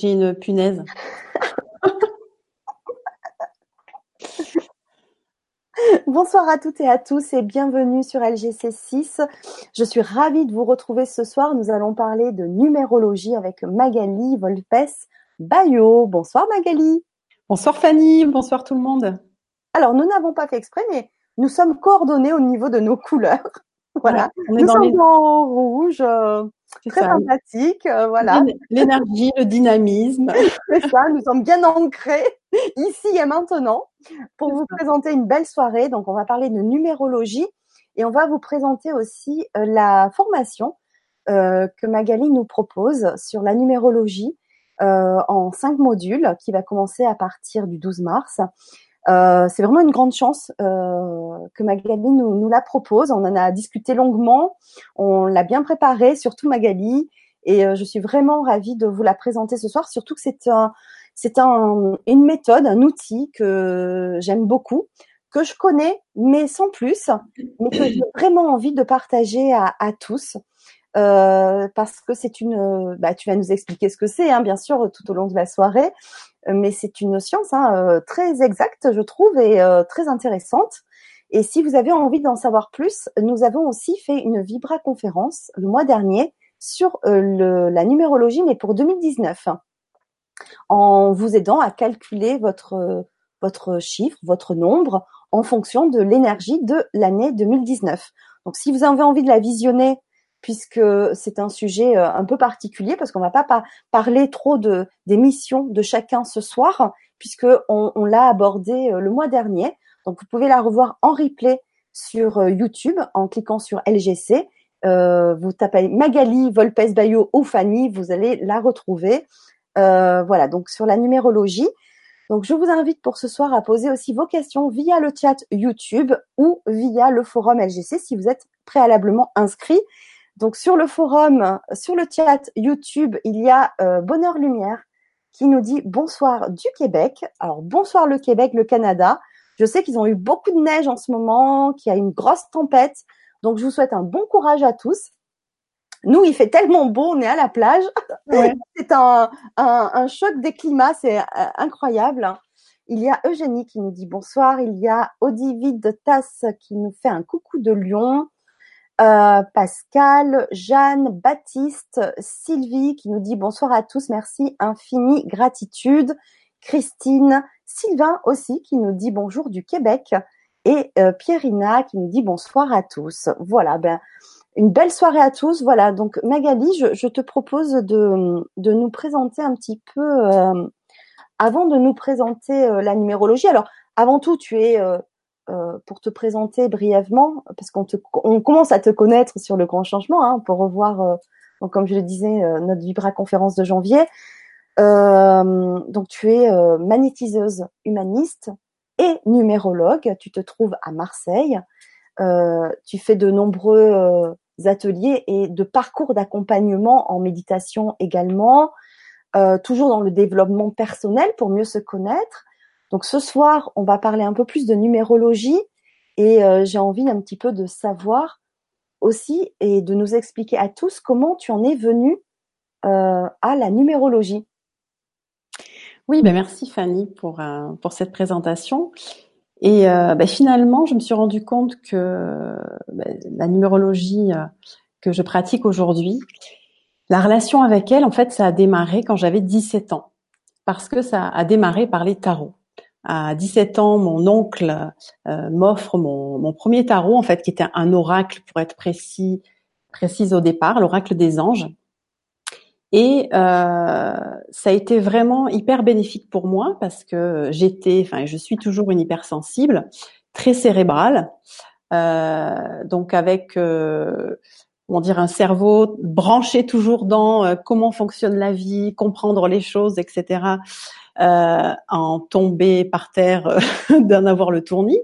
J'ai une punaise. Bonsoir à toutes et à tous et bienvenue sur LGC6. Je suis ravie de vous retrouver ce soir. Nous allons parler de numérologie avec Magali Volpes Bayo. Bonsoir Magali. Bonsoir Fanny, bonsoir tout le monde. Alors nous n'avons pas fait exprès mais nous sommes coordonnés au niveau de nos couleurs. Voilà, on est nous dans sommes en rouge, euh, très sympathique, euh, voilà. L'énergie, le dynamisme. C'est ça, nous sommes bien ancrés ici et maintenant pour vous présenter une belle soirée. Donc, on va parler de numérologie et on va vous présenter aussi euh, la formation euh, que Magali nous propose sur la numérologie en cinq modules qui va commencer à partir du 12 mars. Euh, c'est vraiment une grande chance euh, que Magali nous, nous, la propose. On en a discuté longuement, on l'a bien préparé, surtout Magali, et euh, je suis vraiment ravie de vous la présenter ce soir. Surtout que c'est un, c'est un, une méthode, un outil que j'aime beaucoup, que je connais, mais sans plus, mais que j'ai vraiment envie de partager à, à tous. Euh, parce que c'est une, bah, tu vas nous expliquer ce que c'est, hein, bien sûr, tout au long de la soirée, mais c'est une science hein, euh, très exacte, je trouve, et euh, très intéressante. Et si vous avez envie d'en savoir plus, nous avons aussi fait une Vibra conférence le mois dernier sur le, la numérologie, mais pour 2019, en vous aidant à calculer votre votre chiffre, votre nombre en fonction de l'énergie de l'année 2019. Donc, si vous avez envie de la visionner puisque c'est un sujet euh, un peu particulier parce qu'on va pas parler trop de des missions de chacun ce soir puisque on, on l'a abordé euh, le mois dernier. Donc vous pouvez la revoir en replay sur euh, YouTube en cliquant sur LGC. Euh, vous tapez Magali Volpes Bayo ou Fanny, vous allez la retrouver. Euh, voilà, donc sur la numérologie. Donc je vous invite pour ce soir à poser aussi vos questions via le chat YouTube ou via le forum LGC si vous êtes préalablement inscrit. Donc sur le forum, sur le chat YouTube, il y a euh, Bonheur Lumière qui nous dit bonsoir du Québec. Alors bonsoir le Québec, le Canada. Je sais qu'ils ont eu beaucoup de neige en ce moment, qu'il y a une grosse tempête. Donc je vous souhaite un bon courage à tous. Nous, il fait tellement beau, on est à la plage. c'est un, un, un, choc des climats, c'est euh, incroyable. Il y a Eugénie qui nous dit bonsoir. Il y a Odivide de Tasse qui nous fait un coucou de Lyon. Euh, Pascal, Jeanne, Baptiste, Sylvie qui nous dit bonsoir à tous, merci, infini gratitude. Christine, Sylvain aussi qui nous dit bonjour du Québec et euh, Pierrina qui nous dit bonsoir à tous. Voilà, ben une belle soirée à tous. Voilà, donc Magali, je, je te propose de, de, nous présenter un petit peu, euh, avant de nous présenter euh, la numérologie. Alors, avant tout, tu es euh, euh, pour te présenter brièvement, parce qu'on on commence à te connaître sur le grand changement, hein, pour revoir, euh, donc comme je le disais, euh, notre Vibra conférence de janvier. donc tu es magnétiseuse humaniste et numérologue. Tu te trouves à Marseille. tu fais de nombreux ateliers et de parcours d'accompagnement en méditation également, toujours dans le développement personnel pour mieux se connaître. Donc ce soir, on va parler un peu plus de numérologie et euh, j'ai envie un petit peu de savoir aussi et de nous expliquer à tous comment tu en es venu euh, à la numérologie. Oui, ben merci Fanny pour euh, pour cette présentation. Et ben finalement, je me suis rendu compte que ben, la numérologie que je pratique aujourd'hui, la relation avec elle, en fait, ça a démarré quand j'avais 17 ans, parce que ça a démarré par les tarots à 17 ans, mon oncle euh, m'offre mon, mon, premier tarot, en fait, qui était un oracle, pour être précis, précise au départ, l'oracle des anges. Et euh, ça a été vraiment hyper bénéfique pour moi parce que j'étais, enfin, je suis toujours une hypersensible, très cérébrale, euh, donc avec euh, comment dire un cerveau branché toujours dans euh, comment fonctionne la vie, comprendre les choses, etc euh, en tomber par terre euh, d'en avoir le tournis.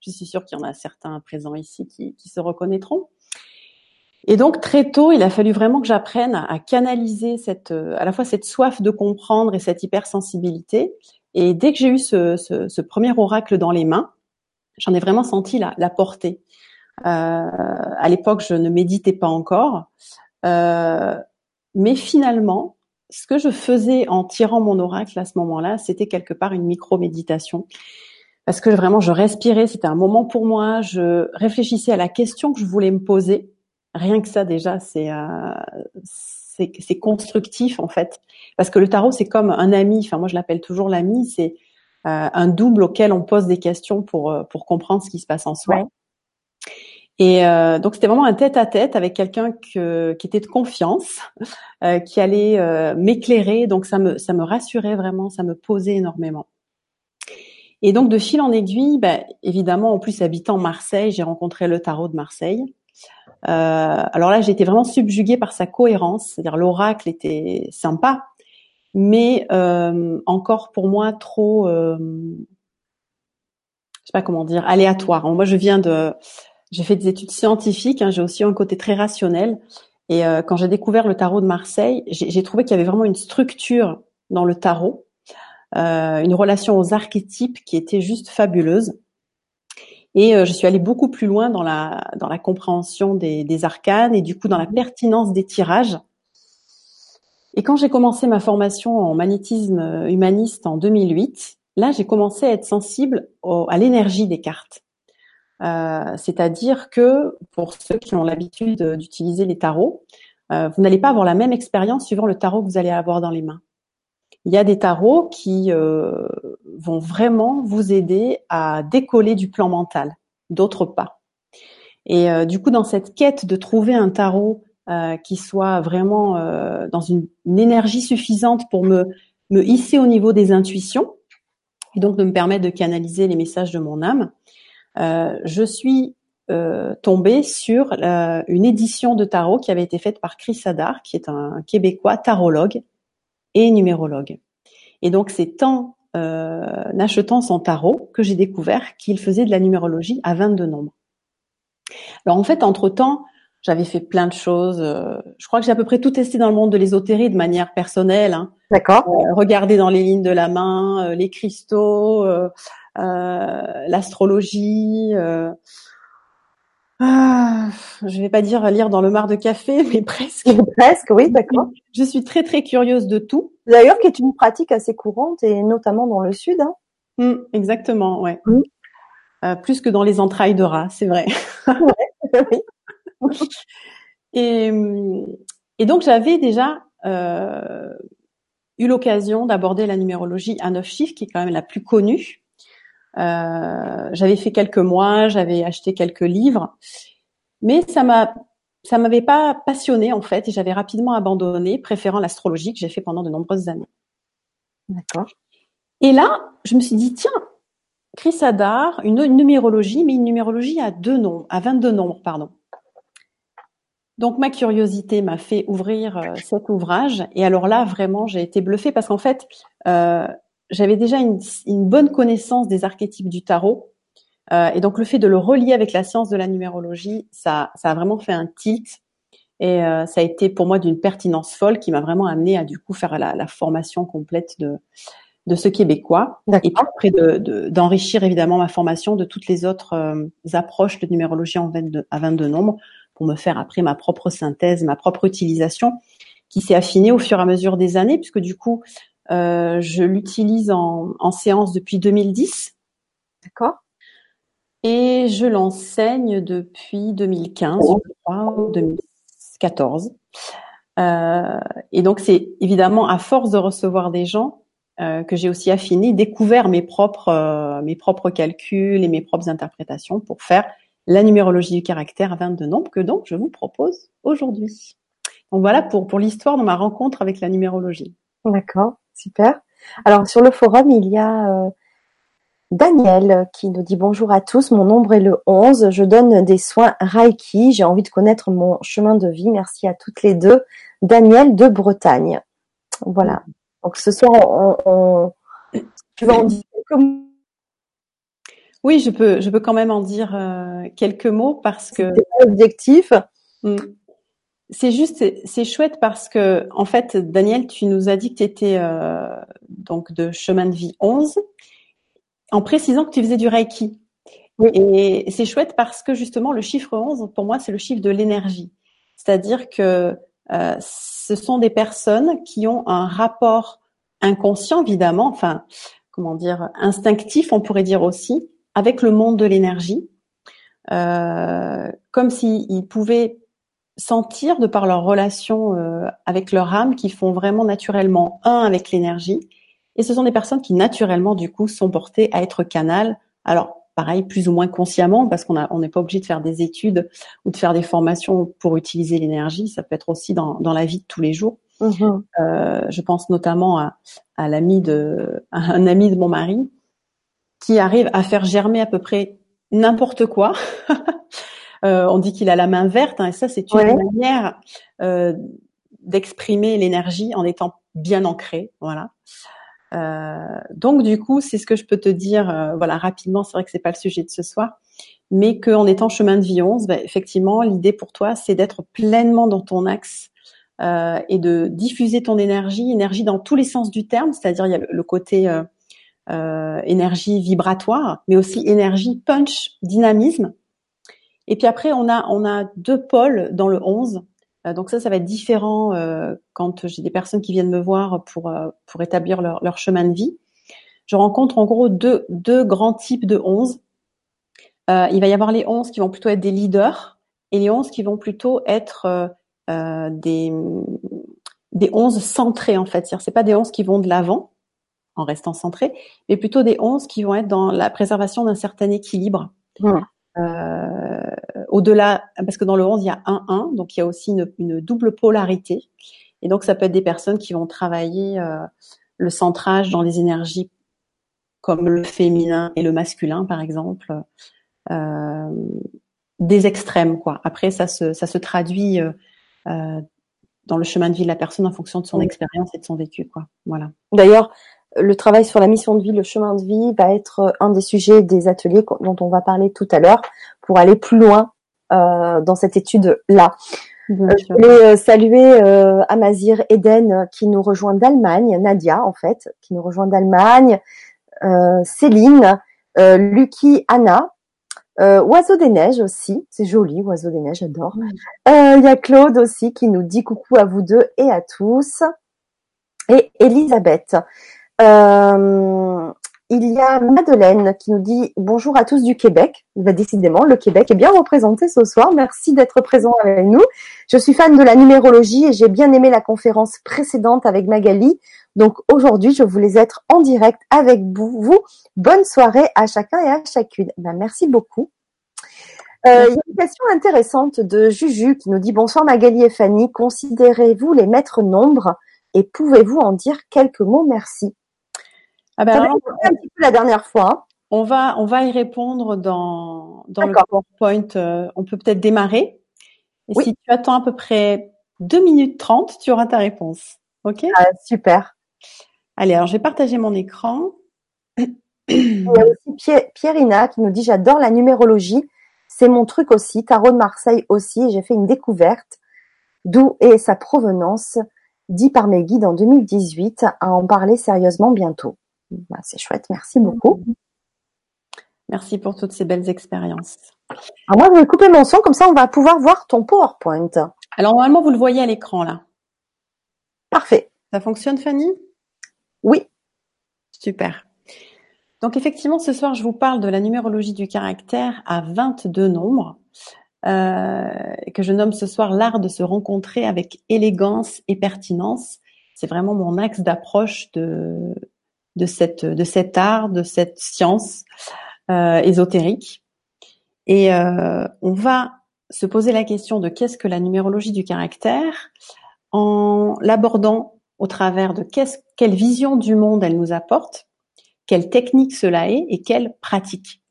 Je suis sûre qu'il y en a certains présents ici qui, qui, se reconnaîtront. Et donc très tôt, il a fallu vraiment que j'apprenne à, canaliser cette, euh, à la fois cette soif de comprendre et cette hypersensibilité. Et dès que j'ai eu ce, ce, ce, premier oracle dans les mains, j'en ai vraiment senti la, la portée. Euh, à l'époque, je ne méditais pas encore, euh, mais finalement, ce que je faisais en tirant mon oracle à ce moment-là, c'était quelque part une micro-méditation. Parce que vraiment, je respirais, c'était un moment pour moi, je réfléchissais à la question que je voulais me poser. Rien que ça, déjà, c'est euh, c'est constructif, en fait. Parce que le tarot, c'est comme un ami, enfin moi je l'appelle toujours l'ami, c'est euh, un double auquel on pose des questions pour, euh, pour comprendre ce qui se passe en soi. Et euh, donc c'était vraiment un tête-à-tête avec quelqu'un qui était de confiance, euh, qui allait euh, m'éclairer. Donc ça me ça me rassurait vraiment, ça me posait énormément. Et donc de fil en aiguille, bah, évidemment en plus habitant Marseille, j'ai rencontré le tarot de Marseille. alors là, j'ai été vraiment subjuguée par sa cohérence, c'est-à-dire l'oracle était sympa, mais encore pour moi trop, je sais pas comment dire, aléatoire. Moi, je viens de j'ai fait des études scientifiques, hein, j'ai aussi un côté très rationnel. Et euh, quand j'ai découvert le tarot de Marseille, j'ai trouvé qu'il y avait vraiment une structure dans le tarot, euh, une relation aux archétypes qui était juste fabuleuse. Et euh, je suis allée beaucoup plus loin dans la dans la compréhension des, des arcanes et du coup dans la pertinence des tirages. Et quand j'ai commencé ma formation en magnétisme humaniste en 2008, là j'ai commencé à être sensible à l'énergie des cartes. Euh, c'est-à-dire que pour ceux qui ont l'habitude d'utiliser les tarots, euh, vous n'allez pas avoir la même expérience suivant le tarot que vous allez avoir dans les mains. Il y a des tarots qui euh, vont vraiment vous aider à décoller du plan mental, d'autres pas. Et du coup, dans cette quête de trouver un tarot qui soit vraiment dans une, une, énergie suffisante pour me, me hisser au niveau des intuitions, et donc de me permettre de canaliser les messages de mon âme, euh, je suis euh, tombée sur euh, une édition de tarot qui avait été faite par Chris Hadar, qui est un Québécois tarologue et numérologue. Et donc c'est en achetant son tarot que j'ai découvert qu'il faisait de la numérologie à 22 nombres. Alors en fait, entre-temps, j'avais fait plein de choses. je crois que j'ai à peu près tout testé dans le monde de l'ésotérie de manière personnelle. Hein. D'accord. regarder dans les lignes de la main, les cristaux, euh, l'astrologie. Euh, ah, je vais pas dire lire dans le mar de café, mais presque. presque, oui, d'accord. Je suis très très curieuse de tout. D'ailleurs, qui est une pratique assez courante et notamment dans le sud. Hein. Mmh, exactement, ouais. Mmh. Euh, plus que dans les entrailles de rat, c'est vrai. oui. et, et donc j'avais déjà euh, eu l'occasion d'aborder la numérologie à neuf chiffres, qui est quand même la plus connue. Euh, j'avais fait quelques mois, j'avais acheté quelques livres, mais ça m'a ça m'avait pas passionné en fait et j'avais rapidement abandonné, préférant l'astrologie que j'ai fait pendant de nombreuses années. D'accord. Et là, je me suis dit tiens, Chris Hadar, une, numérologie, mais une numérologie à deux nombres, à 22 nombres, pardon. Donc ma curiosité m'a fait ouvrir euh, cet ouvrage et alors là vraiment j'ai été bluffée parce qu'en fait euh, j'avais déjà une, une, bonne connaissance des archétypes du tarot. Euh, et donc le fait de le relier avec la science de la numérologie, ça, ça a vraiment fait un tilt. Et euh, ça a été pour moi d'une pertinence folle qui m'a vraiment amené à du coup faire la, la formation complète de, de ce québécois. Et après d'enrichir de, évidemment ma formation de toutes les autres euh, approches de numérologie en 22, à 22 nombres pour me faire après ma propre synthèse, ma propre utilisation qui s'est affinée au fur et à mesure des années puisque du coup euh, je l'utilise en, en, séance depuis 2010. D'accord. Et je l'enseigne depuis 2015, je crois, ou 2014. Euh, et donc c'est évidemment à force de recevoir des gens euh, que j'ai aussi affiné, découvert mes propres mes propres calculs et mes propres interprétations pour faire la numérologie du caractère à 22 nombres que donc je vous propose aujourd'hui. Donc voilà pour pour l'histoire de ma rencontre avec la numérologie. D'accord. Super. Alors sur le forum, il y a euh, Daniel qui nous dit bonjour à tous, mon nombre est le 11, je donne des soins Reiki, j'ai envie de connaître mon chemin de vie, merci à toutes les deux. Daniel de Bretagne. Voilà. Donc ce soir, on, tu vas en dire quelques mots? Oui, je peux, je peux quand même en dire euh, quelques mots parce que. Objectif. Hmm c'est juste, c'est chouette parce que, en fait, Daniel, tu nous as dit que tu étais euh, donc de chemin de vie 11, en précisant que tu faisais du Reiki. Et c'est chouette parce que justement, le chiffre 11, pour moi, c'est le chiffre de l'énergie. C'est-à-dire que euh, ce sont des personnes qui ont un rapport inconscient, évidemment, enfin, comment dire, instinctif, on pourrait dire aussi, avec le monde de l'énergie, euh, comme s'ils pouvaient sentir, de par leur relation euh, avec leur âme, qu'ils font vraiment naturellement un avec l'énergie. Et ce sont des personnes qui, naturellement, du coup, sont portées à être canal. Alors, pareil, plus ou moins consciemment, parce qu'on on n'est pas obligé de faire des études ou de faire des formations pour utiliser l'énergie. Ça peut être aussi dans, dans la vie de tous les jours. Mm-hmm. Euh, je pense notamment à, à l'ami de, à un ami de mon mari qui arrive à faire germer à peu près n'importe quoi. euh, on dit qu'il a la main verte, hein, et ça c'est une manière euh, d'exprimer l'énergie en étant bien ancré. Voilà. Euh, donc du coup, c'est ce que je peux te dire, euh, voilà, rapidement. C'est vrai que c'est pas le sujet de ce soir, mais qu'en étant chemin de vie 11, ben, effectivement, l'idée pour toi, c'est d'être pleinement dans ton axe euh, et de diffuser ton énergie, énergie dans tous les sens du terme, c'est-à-dire il y a le, côté énergie vibratoire, mais aussi énergie punch, dynamisme. Et puis après, on a on a deux pôles dans le 11 euh, donc ça, ça va être différent euh, quand j'ai des personnes qui viennent me voir pour euh, pour établir leur, leur, chemin de vie. Je rencontre en gros deux deux grands types de 11. il va y avoir les 11 qui vont plutôt être des leaders et les 11 qui vont plutôt être des des 11 centrés en fait. C'est-à-dire c'est pas des 11 qui vont de l'avant en restant centrés, mais plutôt des 11 qui vont être dans la préservation d'un certain équilibre. Au-delà, parce que dans le 11, il y a un 1, donc il y a aussi une, double polarité. Et donc, ça peut être des personnes qui vont travailler euh, le centrage dans les énergies comme le féminin et le masculin, par exemple, euh, des extrêmes, quoi. Après, ça se, ça se traduit euh, euh dans le chemin de vie de la personne en fonction de son expérience et de son vécu, quoi. Voilà. D'ailleurs, le travail sur la mission de vie, le chemin de vie va être euh, un des sujets des ateliers dont on va parler tout à l'heure pour aller plus loin euh, dans cette étude-là. Euh, je voulais saluer Amazir Eden qui nous rejoint d'Allemagne, Nadia en fait, qui nous rejoint d'Allemagne, Céline, Lucky, Anna, Oiseau des Neiges aussi, c'est joli, Oiseau des Neiges, j'adore. Il y a Claude aussi qui nous dit coucou à vous deux et à tous. Et Elisabeth. Euh, il y a Madeleine qui nous dit bonjour à tous du Québec. va décidément, le Québec est bien représenté ce soir. Merci d'être présent avec nous. Je suis fan de la numérologie et j'ai bien aimé la conférence précédente avec Magali. Donc aujourd'hui, je voulais être en direct avec vous. Bonne soirée à chacun et à chacune. Ben, merci beaucoup. Euh, y a une question intéressante de Juju qui nous dit bonsoir Magali et Fanny. Considérez-vous les maîtres nombres et pouvez-vous en dire quelques mots? Merci. Ah ben un petit peu la dernière fois. On va, on va y répondre dans, dans le PowerPoint. Euh, on peut peut-être démarrer. Et si tu attends à peu près 2 minutes 30, tu auras ta réponse. OK? Ah, Super. Allez, alors je vais partager mon écran. Il y a aussi Pierrina qui nous dit j'adore la numérologie. C'est mon truc aussi. Tarot de Marseille aussi. J'ai fait une découverte. D'où est sa provenance dit par mes guides en 2018. À en parler sérieusement bientôt. Bah, c'est chouette, merci beaucoup. Merci pour toutes ces belles expériences. Alors moi, je vais couper mon son, comme ça on va pouvoir voir ton PowerPoint. Alors normalement, vous le voyez à l'écran là. Parfait. Ça fonctionne, Fanny? Oui. Super. Donc effectivement, ce soir, je vous parle de la numérologie du caractère à 22 nombres, euh, que je nomme ce soir l'art de se rencontrer avec élégance et pertinence. C'est vraiment mon axe d'approche de, de cet art, de cette science euh, ésotérique. Et euh, on va se poser la question de qu'est-ce que la numérologie du caractère en l'abordant au travers de quelle vision du monde elle nous apporte, quelle technique cela est et quelle pratique.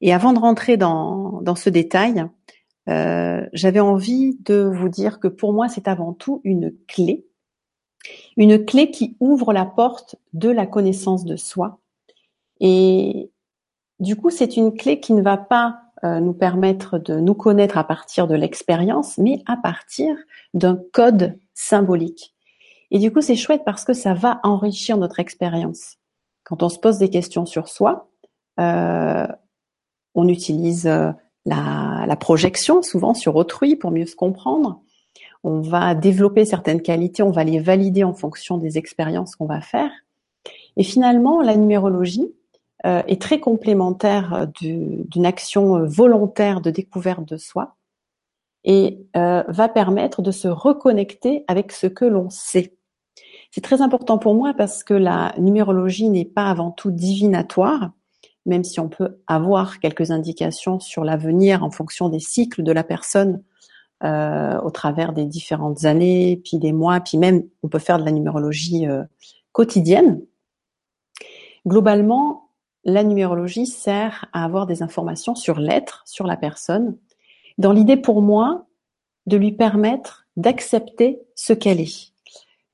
Et avant de rentrer dans, dans ce détail, euh, j'avais envie de vous dire que pour moi, c'est avant tout une clé une clé qui ouvre la porte de la connaissance de soi. Et du coup, c'est une clé qui ne va pas euh, nous permettre de nous connaître à partir de l'expérience, mais à partir d'un code symbolique. Et du coup, c'est chouette parce que ça va enrichir notre expérience. Quand on se pose des questions sur soi, euh, on utilise euh, la, la, projection souvent sur autrui pour mieux se comprendre. On va développer certaines qualités, on va les valider en fonction des expériences qu'on va faire. Et finalement, la numérologie euh, est très complémentaire d'une action volontaire de découverte de soi et euh, va permettre de se reconnecter avec ce que l'on sait. C'est très important pour moi parce que la numérologie n'est pas avant tout divinatoire, même si on peut avoir quelques indications sur l'avenir en fonction des cycles de la personne euh, au travers des différentes années, puis des mois, puis même on peut faire de la numérologie euh, quotidienne. Globalement, la numérologie sert à avoir des informations sur l'être, sur la personne, dans l'idée pour moi de lui permettre d'accepter ce qu'elle est.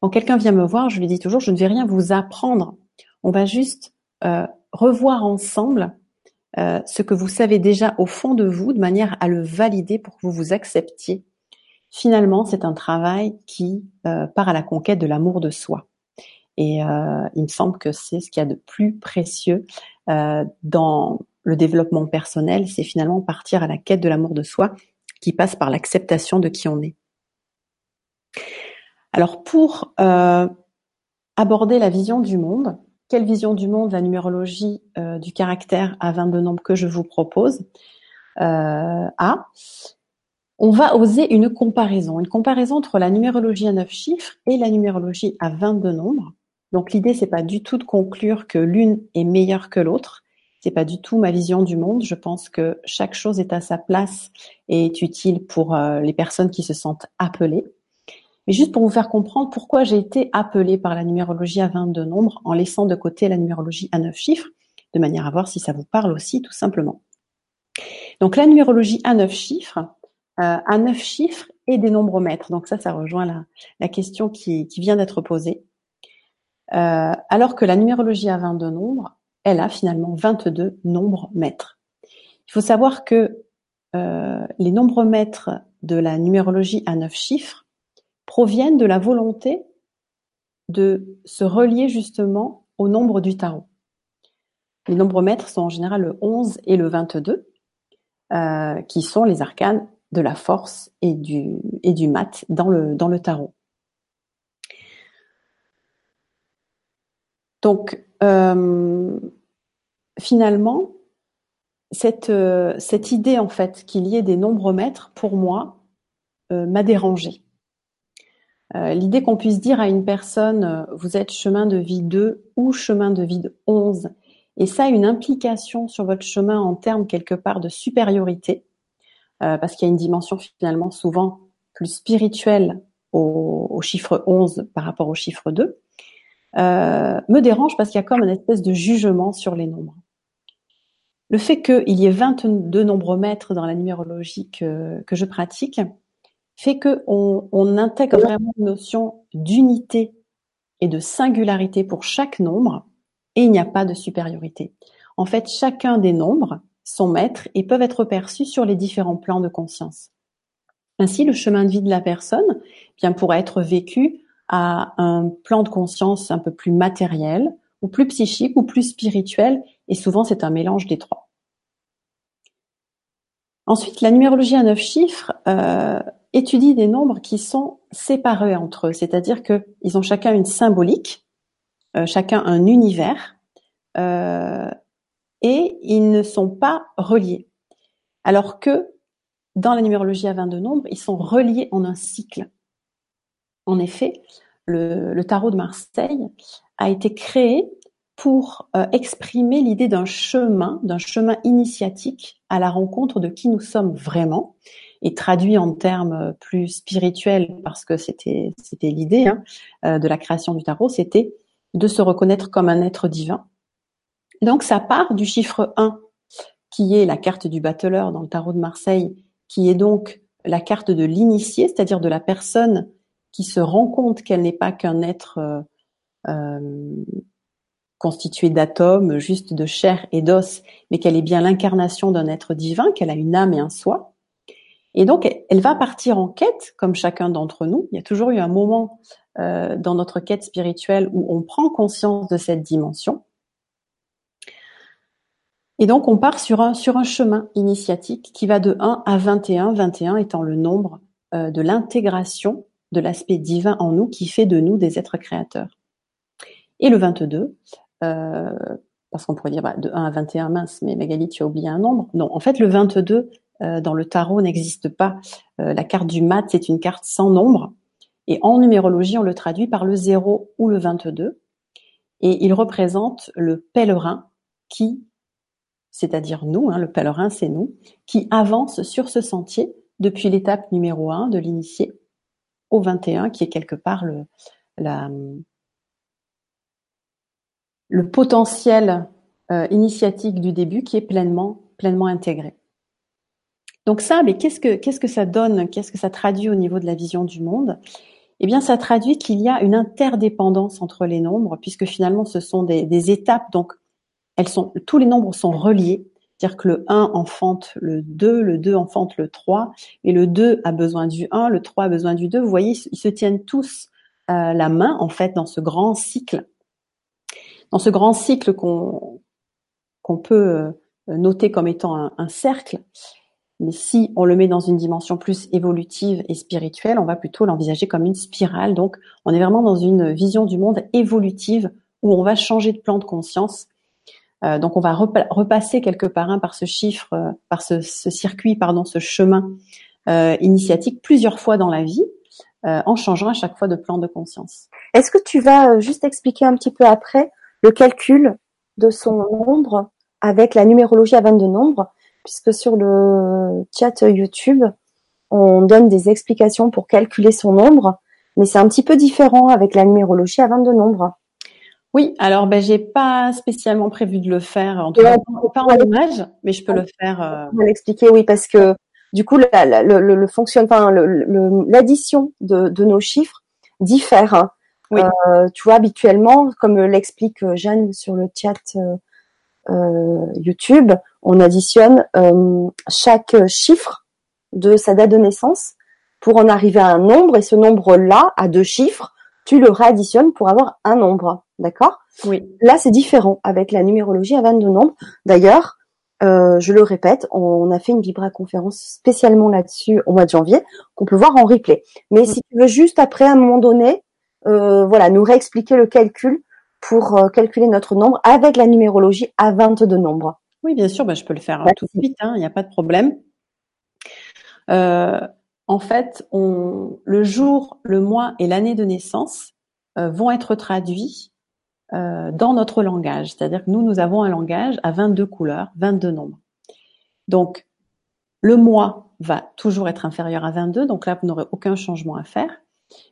Quand quelqu'un vient me voir, je lui dis toujours, je ne vais rien vous apprendre. On va juste euh, revoir ensemble euh, ce que vous savez déjà au fond de vous, de manière à le valider pour que vous vous acceptiez. Finalement, c'est un travail qui euh, part à la conquête de l'amour de soi. Et euh, il me semble que c'est ce qu'il y a de plus précieux dans le développement personnel, c'est finalement partir à la quête de l'amour de soi qui passe par l'acceptation de qui on est. Alors pour aborder la vision du monde, quelle vision du monde la numérologie euh, du caractère à 22 nombres que je vous propose euh, a On va oser une comparaison, une comparaison entre la numérologie à 9 chiffres et la numérologie à 22 nombres. Donc l'idée c'est pas du tout de conclure que l'une est meilleure que l'autre. C'est pas du tout ma vision du monde. Je pense que chaque chose est à sa place et est utile pour euh, les personnes qui se sentent appelées. Mais juste pour vous faire comprendre pourquoi j'ai été appelée par la numérologie à 22 nombres en laissant de côté la numérologie à 9 chiffres, de manière à voir si ça vous parle aussi tout simplement. Donc la numérologie à 9 chiffres, euh, à 9 chiffres et des nombres mètres. Donc ça, ça rejoint la, la question qui, vient d'être posée. Euh, alors que la numérologie à 22 nombres, elle a finalement 22 nombres mètres. Il faut savoir que euh, les nombres mètres de la numérologie à 9 chiffres proviennent de la volonté de se relier justement au nombre du tarot. Les nombres maîtres sont en général le 11 et le 22, euh, qui sont les arcanes de la force et du, et mat dans le, dans le tarot. Donc, euh, finalement, cette, euh, cette idée en fait qu'il y ait des nombres maîtres, pour moi, m'a dérangée. Euh, l'idée qu'on puisse dire à une personne, euh, vous êtes chemin de vie 2 ou chemin de vie 11, et ça a une implication sur votre chemin en termes quelque part de supériorité, euh, parce qu'il y a une dimension finalement souvent plus spirituelle au, chiffre 11 par rapport au chiffre 2, me dérange parce qu'il y a comme une espèce de jugement sur les nombres. Le fait qu'il y ait 22 nombres maîtres dans la numérologie que je pratique, fait qu'on on intègre vraiment une notion d'unité et de singularité pour chaque nombre et il n'y a pas de supériorité. En fait, chacun des nombres sont maîtres et peuvent être perçus sur les différents plans de conscience. Ainsi, le chemin de vie de la personne eh bien pourra être vécu à un plan de conscience un peu plus matériel, ou plus psychique, ou plus spirituel, et souvent c'est un mélange des trois. Ensuite, la numérologie à neuf chiffres euh, étudie des nombres qui sont séparés entre eux, c'est-à-dire qu'ils ont chacun une symbolique, euh, chacun un univers, euh, et ils ne sont pas reliés. Alors que dans la numérologie à 22 nombres, ils sont reliés en un cycle. En effet, le, tarot de Marseille a été créé pour euh, exprimer l'idée d'un chemin, d'un chemin initiatique à la rencontre de qui nous sommes vraiment, et traduit en termes plus spirituels, parce que c'était l'idée hein, euh, de la création du tarot, c'était de se reconnaître comme un être divin. Donc ça part du chiffre 1, qui est la carte du battleur dans le tarot de Marseille, qui est donc la carte de l'initié, c'est-à-dire de la personne qui se rend compte qu'elle n'est pas qu'un être euh, euh constitué d'atomes, juste de chair et d'os, mais qu'elle est bien l'incarnation d'un être divin, qu'elle a une âme et un soi. Et donc, elle va partir en quête, comme chacun d'entre nous. Il y a toujours eu un moment euh, dans notre quête spirituelle où on prend conscience de cette dimension. Et donc, on part sur un, sur un chemin initiatique qui va de 1 à 21, 21 étant le nombre de l'intégration de l'aspect divin en nous qui fait de nous des êtres créateurs. Et le 22, euh, parce qu'on pourrait dire bah, de 1 à 21, mince, mais Magali, tu as oublié un nombre. Non, en fait, le 22 euh, dans le tarot n'existe pas. Euh, la carte du mat, c'est une carte sans nombre. Et en numérologie, on le traduit par le 0 ou le 22. Et il représente le pèlerin qui, c'est-à-dire nous, hein, le pèlerin c'est nous, qui avance sur ce sentier depuis l'étape numéro 1 de l'initié au 21, qui est quelque part le potentiel euh, initiatique du début qui est pleinement, pleinement intégré. Donc ça, mais qu'est-ce que qu'est-ce que ça donne Qu'est-ce que ça traduit au niveau de la vision du monde? Eh bien, ça traduit qu'il y a une interdépendance entre les nombres, puisque finalement, ce sont des, des étapes. Donc, elles sont tous les nombres sont reliés. C'est-à-dire que le 1 enfante le 2, le 2 enfante le 3, et le 2 a besoin du 1, le 3 a besoin du 2. Vous voyez, ils se tiennent tous euh, la main, en fait, dans ce grand cycle dans ce grand cycle qu'on qu'on peut euh, noter comme étant un, un, cercle, mais si on le met dans une dimension plus évolutive et spirituelle, on va plutôt l'envisager comme une spirale. Donc, on est vraiment dans une vision du monde évolutive où on va changer de plan de conscience. Euh, donc, on va repasser quelque part un par ce chiffre, euh, par ce, circuit, pardon, ce chemin euh, initiatique plusieurs fois dans la vie, en changeant à chaque fois de plan de conscience. Est-ce que tu vas juste expliquer un petit peu après le calcul de son nombre avec la numérologie à 22 nombres, puisque sur le chat YouTube, on donne des explications pour calculer son nombre, mais c'est un petit peu différent avec la numérologie à 22 nombres. Oui, alors ben j'ai pas spécialement prévu de le faire, en tout cas pas en image, mais je peux le faire. Euh... L'expliquer, oui, parce que du coup, la, la, le, le, fonctionnement, l'addition de, de, nos chiffres diffère. Hein. Euh, tu vois, habituellement, comme l'explique Jeanne sur le chat euh, euh, YouTube, on additionne chaque chiffre de sa date de naissance pour en arriver à un nombre, et ce nombre-là, à deux chiffres, tu le réadditionnes pour avoir un nombre. D'accord? Oui. Là, c'est différent avec la numérologie à 22 nombres. D'ailleurs, euh, je le répète, on a fait une Vibra conférence spécialement là-dessus au mois de janvier, qu'on peut voir en replay. Mais si tu veux juste après, à un moment donné, euh, voilà, nous réexpliquer le calcul pour euh, calculer notre nombre avec la numérologie à 22 nombres. Oui, bien sûr, bah, je peux le faire tout de suite, hein, il n'y a pas de problème. Euh, en fait, on, le jour, le mois et l'année de naissance vont être traduits dans notre langage. C'est-à-dire que nous, nous avons un langage à 22 couleurs, 22 nombres. Donc, le mois va toujours être inférieur à 22, donc là, vous n'aurez aucun changement à faire.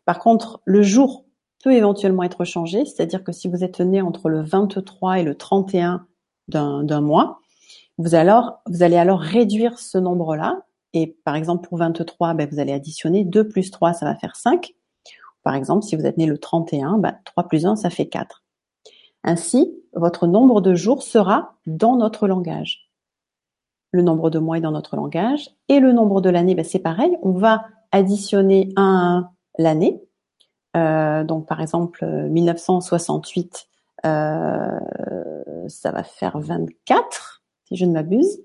Par contre, le jour peut éventuellement être changé, c'est-à-dire que si vous êtes né entre le 23 et le 31 d'un mois, vous, alors, vous allez alors réduire ce nombre-là. Et par exemple, pour 23, ben, vous allez additionner 2 plus 3, ça va faire 5. Par exemple, si vous êtes né le 31, ben, 3 plus 1, ça fait 4. Ainsi, votre nombre de jours sera dans notre langage. Le nombre de mois est dans notre langage. Et le nombre de l'année, ben, c'est pareil. On va additionner 1 à 1 l'année. Euh, donc par exemple 1968, euh, ça va faire 24 si je ne m'abuse.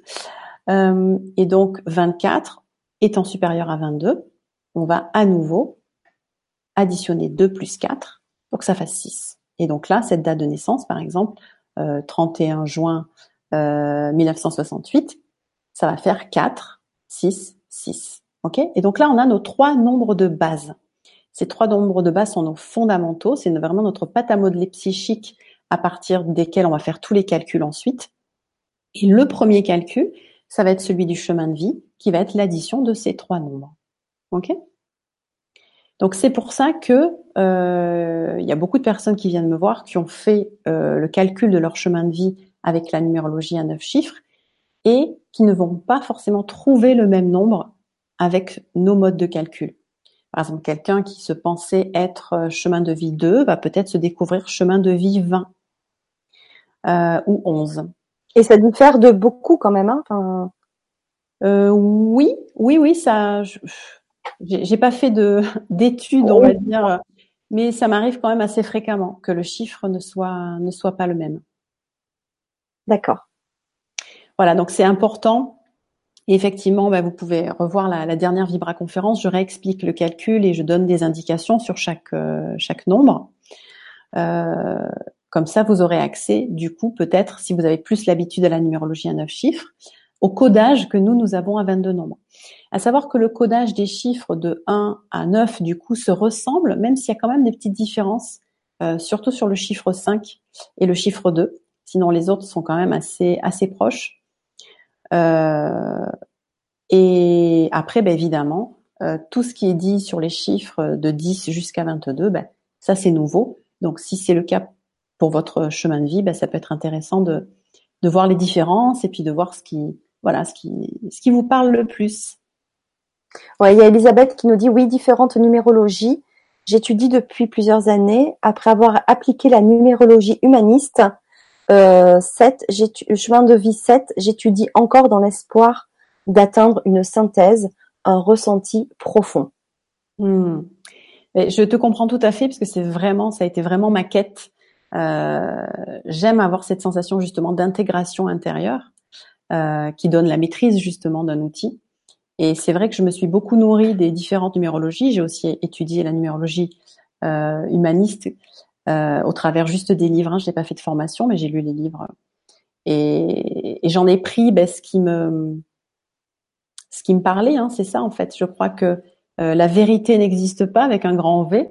Euh, et donc 24 étant supérieur à 22, on va à nouveau additionner 2 plus 4 pour que ça fasse 6. Et donc là, cette date de naissance, par exemple, 31 juin 1968, ça va faire 4, 6, 6. ok? Et donc là, on a nos trois nombres de base. Ces trois nombres de base sont nos fondamentaux, c'est vraiment notre pâte à modeler psychique à partir desquels on va faire tous les calculs ensuite. Et le premier calcul, ça va être celui du chemin de vie, qui va être l'addition de ces trois nombres. Ok? Donc c'est pour ça que euh, il y a beaucoup de personnes qui viennent me voir qui ont fait euh, le calcul de leur chemin de vie avec la numérologie à neuf chiffres et qui ne vont pas forcément trouver le même nombre avec nos modes de calcul. Par exemple, quelqu'un qui se pensait être euh, chemin de vie 2 va peut-être se découvrir chemin de vie 20 euh, ou 11. Et ça diffère de beaucoup quand même. Hein enfin... euh, oui, oui, oui, ça. J'ai pas fait de d'études, on va dire, mais ça m'arrive quand même assez fréquemment que le chiffre ne soit ne soit pas le même. D'accord. Voilà, donc c'est important Et effectivement, bah, vous pouvez revoir la, dernière Vibra conférence. Je réexplique le calcul et je donne des indications sur chaque euh, chaque nombre. Euh, comme ça, vous aurez accès, du coup, peut-être, si vous avez plus l'habitude à la numérologie à neuf chiffres, au codage que nous, nous avons à 22 nombres. À savoir que le codage des chiffres de 1 à 9, du coup, se ressemble, même s'il y a quand même des petites différences, euh, surtout sur le chiffre 5 et le chiffre 2. Sinon, les autres sont quand même assez, assez proches. Euh, et après, ben, évidemment, euh, tout ce qui est dit sur les chiffres de 10 jusqu'à 22, ben, ça c'est nouveau. Donc si c'est le cas pour votre chemin de vie, ben, ça peut être intéressant de, de voir les différences et puis de voir ce qui, voilà, ce qui, ce qui vous parle le plus. Ouais, il y a Elisabeth qui nous dit oui, différentes numérologies. J'étudie depuis plusieurs années. Après avoir appliqué la numérologie humaniste, 7, chemin de vie 7, j'étudie encore dans l'espoir d'atteindre une synthèse, un ressenti profond. Hmm. Je te comprends tout à fait parce que c'est vraiment, ça a été vraiment ma quête. Euh, J'aime avoir cette sensation justement d'intégration intérieure euh, qui donne la maîtrise justement d'un outil. Et c'est vrai que je me suis beaucoup nourrie des différentes numérologies. J'ai aussi étudié la numérologie euh, humaniste euh, au travers juste des livres. Hein. Je n'ai pas fait de formation, mais j'ai lu les livres et, et j'en ai pris ben, ce qui me ce qui me parlait. Hein, c'est ça en fait. Je crois que euh, la vérité n'existe pas avec un grand V.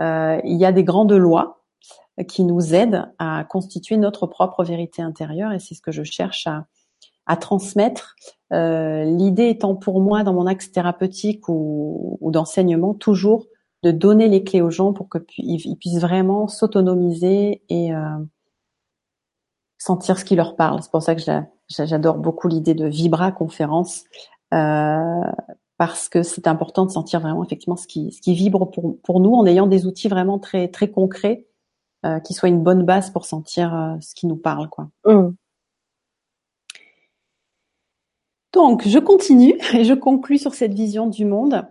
Euh, il y a des grandes lois qui nous aident à constituer notre propre vérité intérieure et c'est ce que je cherche à, à transmettre. Euh, L'idée étant pour moi dans mon axe thérapeutique ou, ou d'enseignement toujours de donner les clés aux gens pour qu'ils puissent vraiment s'autonomiser et euh, sentir ce qui leur parle. C'est pour ça que j'adore beaucoup l'idée de Vibra conférence euh, parce que c'est important de sentir vraiment effectivement ce qui, ce qui vibre pour, pour nous en ayant des outils vraiment très très concrets euh, qui soient une bonne base pour sentir ce qui nous parle quoi. Mmh. Donc je continue et je conclus sur cette vision du monde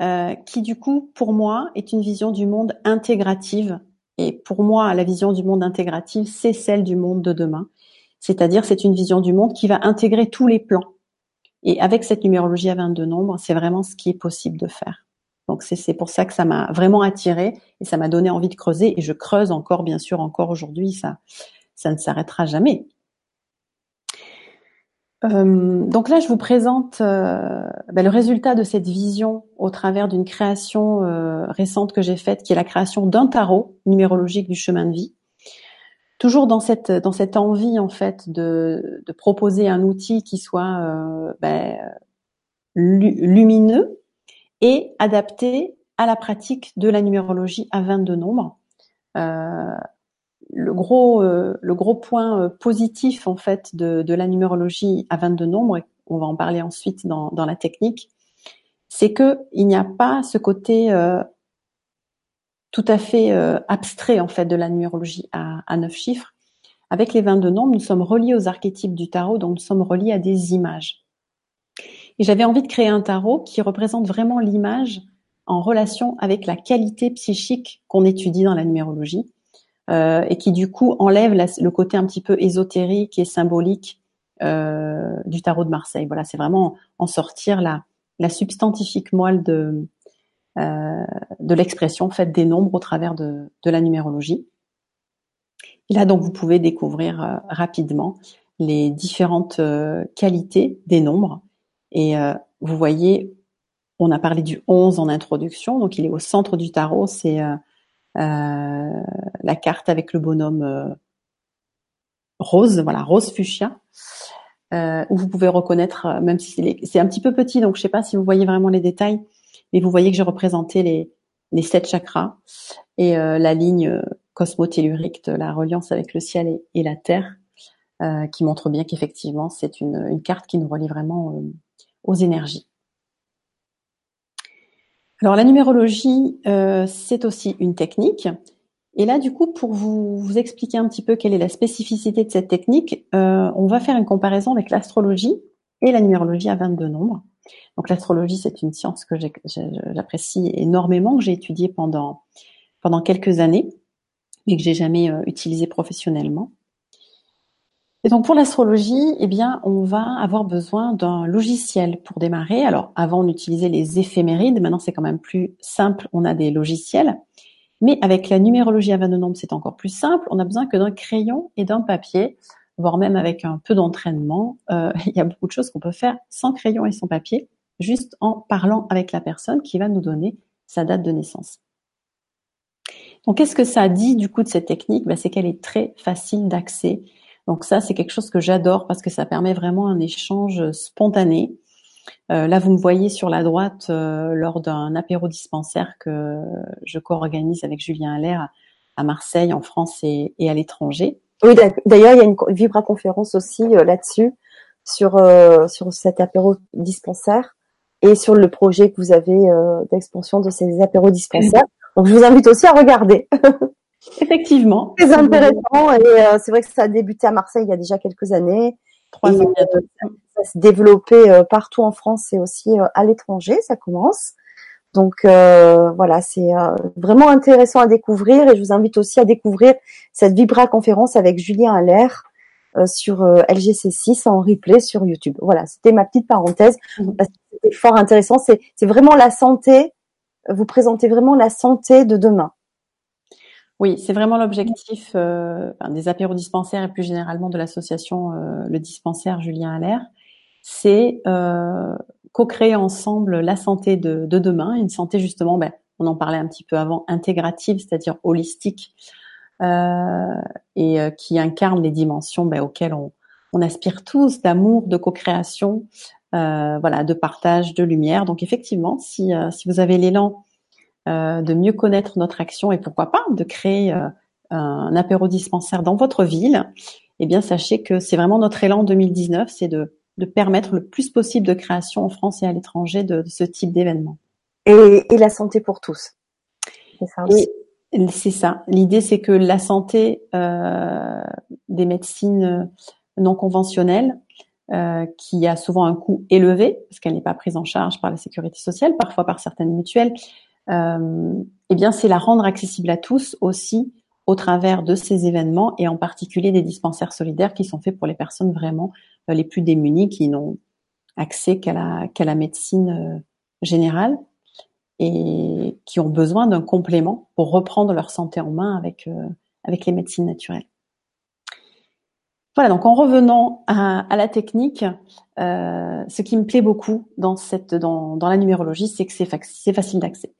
euh, qui du coup pour moi est une vision du monde intégrative et pour moi la vision du monde intégrative c'est celle du monde de demain. C'est-à-dire c'est une vision du monde qui va intégrer tous les plans et avec cette numérologie à 22 nombres, c'est vraiment ce qui est possible de faire. Donc c'est pour ça que ça m'a vraiment attiré et ça m'a donné envie de creuser et je creuse encore bien sûr encore aujourd'hui ça ça ne s'arrêtera jamais. Euh, donc là je vous présente euh, ben, le résultat de cette vision au travers d'une création euh, récente que j'ai faite qui est la création d'un tarot numérologique du chemin de vie toujours dans cette dans cette envie en fait de, de proposer un outil qui soit ben, lumineux et adapté à la pratique de la numérologie à 22 nombres. Le gros euh, le gros point euh, positif en fait de, de la numérologie à 22 nombres, et on va en parler ensuite dans, dans la technique, c'est que il n'y a pas ce côté euh, tout à fait abstrait en fait de la numérologie à, à neuf chiffres. Avec les 22 nombres, nous sommes reliés aux archétypes du tarot, donc nous sommes reliés à des images. J'avais envie de créer un tarot qui représente vraiment l'image en relation avec la qualité psychique qu'on étudie dans la numérologie euh, et qui du coup enlève le côté un petit peu ésotérique et symbolique euh, du tarot de Marseille. Voilà, c'est vraiment en sortir la, la substantifique moelle de, euh, de l'expression faite des nombres au travers de, la numérologie. Et là, donc, vous pouvez découvrir euh, rapidement les différentes euh, qualités des nombres. Et vous voyez, on a parlé du 11 en introduction, donc il est au centre du tarot, c'est la carte avec le bonhomme rose, voilà, rose fuchsia, où vous pouvez reconnaître, même si c'est un petit peu petit, donc je ne sais pas si vous voyez vraiment les détails, mais vous voyez que j'ai représenté les, sept chakras et euh, la ligne euh, cosmotellurique de la reliance avec le ciel et, la terre, euh, qui montre bien qu'effectivement c'est une, carte qui nous relie vraiment aux énergies. Alors la numérologie, c'est aussi une technique. Et là, du coup, pour vous, expliquer un petit peu quelle est la spécificité de cette technique, on va faire une comparaison avec l'astrologie et la numérologie à 22 nombres. Donc l'astrologie, c'est une science que j'apprécie énormément, que j'ai étudiée pendant pendant quelques années, mais que j'ai jamais euh, utilisée professionnellement. Et donc pour l'astrologie, eh bien, on va avoir besoin d'un logiciel pour démarrer. Alors avant, on utilisait les éphémérides. Maintenant, c'est quand même plus simple. On a des logiciels. Mais avec la numérologie à 22 nombres, c'est encore plus simple. On a besoin que d'un crayon et d'un papier, voire même avec un peu d'entraînement. Euh, il y a beaucoup de choses qu'on peut faire sans crayon et sans papier, juste en parlant avec la personne qui va nous donner sa date de naissance. Donc, qu'est-ce que ça dit du coup de cette technique? Ben, C'est qu'elle est très facile d'accès. Donc ça, c'est quelque chose que j'adore parce que ça permet vraiment un échange spontané. Euh, là, vous me voyez sur la droite euh, lors d'un apéro dispensaire que je co-organise avec Julien Allaire à Marseille, en France et, à l'étranger. Oui, d'ailleurs, il y a une Vibra conférence aussi euh, là-dessus sur sur cet apéro dispensaire et sur le projet que vous avez d'expansion de ces apéros dispensaires. Donc, je vous invite aussi à regarder. Effectivement. Très intéressant. Et euh, c'est vrai que ça a débuté à Marseille il y a déjà quelques années. Trois ans. Euh, ça, s'est développé euh, partout en France et aussi à l'étranger. Ça commence. Donc voilà, c'est vraiment intéressant à découvrir et je vous invite aussi à découvrir cette Vibra conférence avec Julien Allaire sur LGC6 en replay sur YouTube. Voilà, c'était ma petite parenthèse mhm. parce que c'était fort intéressant. C'est vraiment la santé. Vous présentez vraiment la santé de demain. Oui, c'est vraiment l'objectif euh, des apéros dispensaires et plus généralement de l'association euh, Le Dispensaire Julien Allaire. C'est euh, co-créer ensemble la santé de, de, demain, une santé justement, ben, on en parlait un petit peu avant, intégrative, c'est-à-dire holistique, euh, et euh, qui incarne les dimensions ben, auxquelles on, on, aspire tous, d'amour, de co-création, euh, voilà, de partage, de lumière. Donc effectivement, si, si vous avez l'élan de mieux connaître notre action et pourquoi pas de créer euh, un apéro dispensaire dans votre ville, eh bien sachez que c'est vraiment notre élan 2019, c'est de, de permettre le plus possible de création en France et à l'étranger de, ce type d'événement. Et, et, la santé pour tous. C'est ça. L'idée, c'est que la santé euh, des médecines non conventionnelles, euh, qui a souvent un coût élevé, parce qu'elle n'est pas prise en charge par la sécurité sociale, parfois par certaines mutuelles, euh, eh bien, c'est la rendre accessible à tous aussi au travers de ces événements et en particulier des dispensaires solidaires qui sont faits pour les personnes vraiment euh, les plus démunies qui n'ont accès qu'à la, médecine euh, générale et qui ont besoin d'un complément pour reprendre leur santé en main avec, les médecines naturelles. Voilà, donc en revenant à, la technique, euh, ce qui me plaît beaucoup dans, la numérologie, c'est que c'est facile d'accès.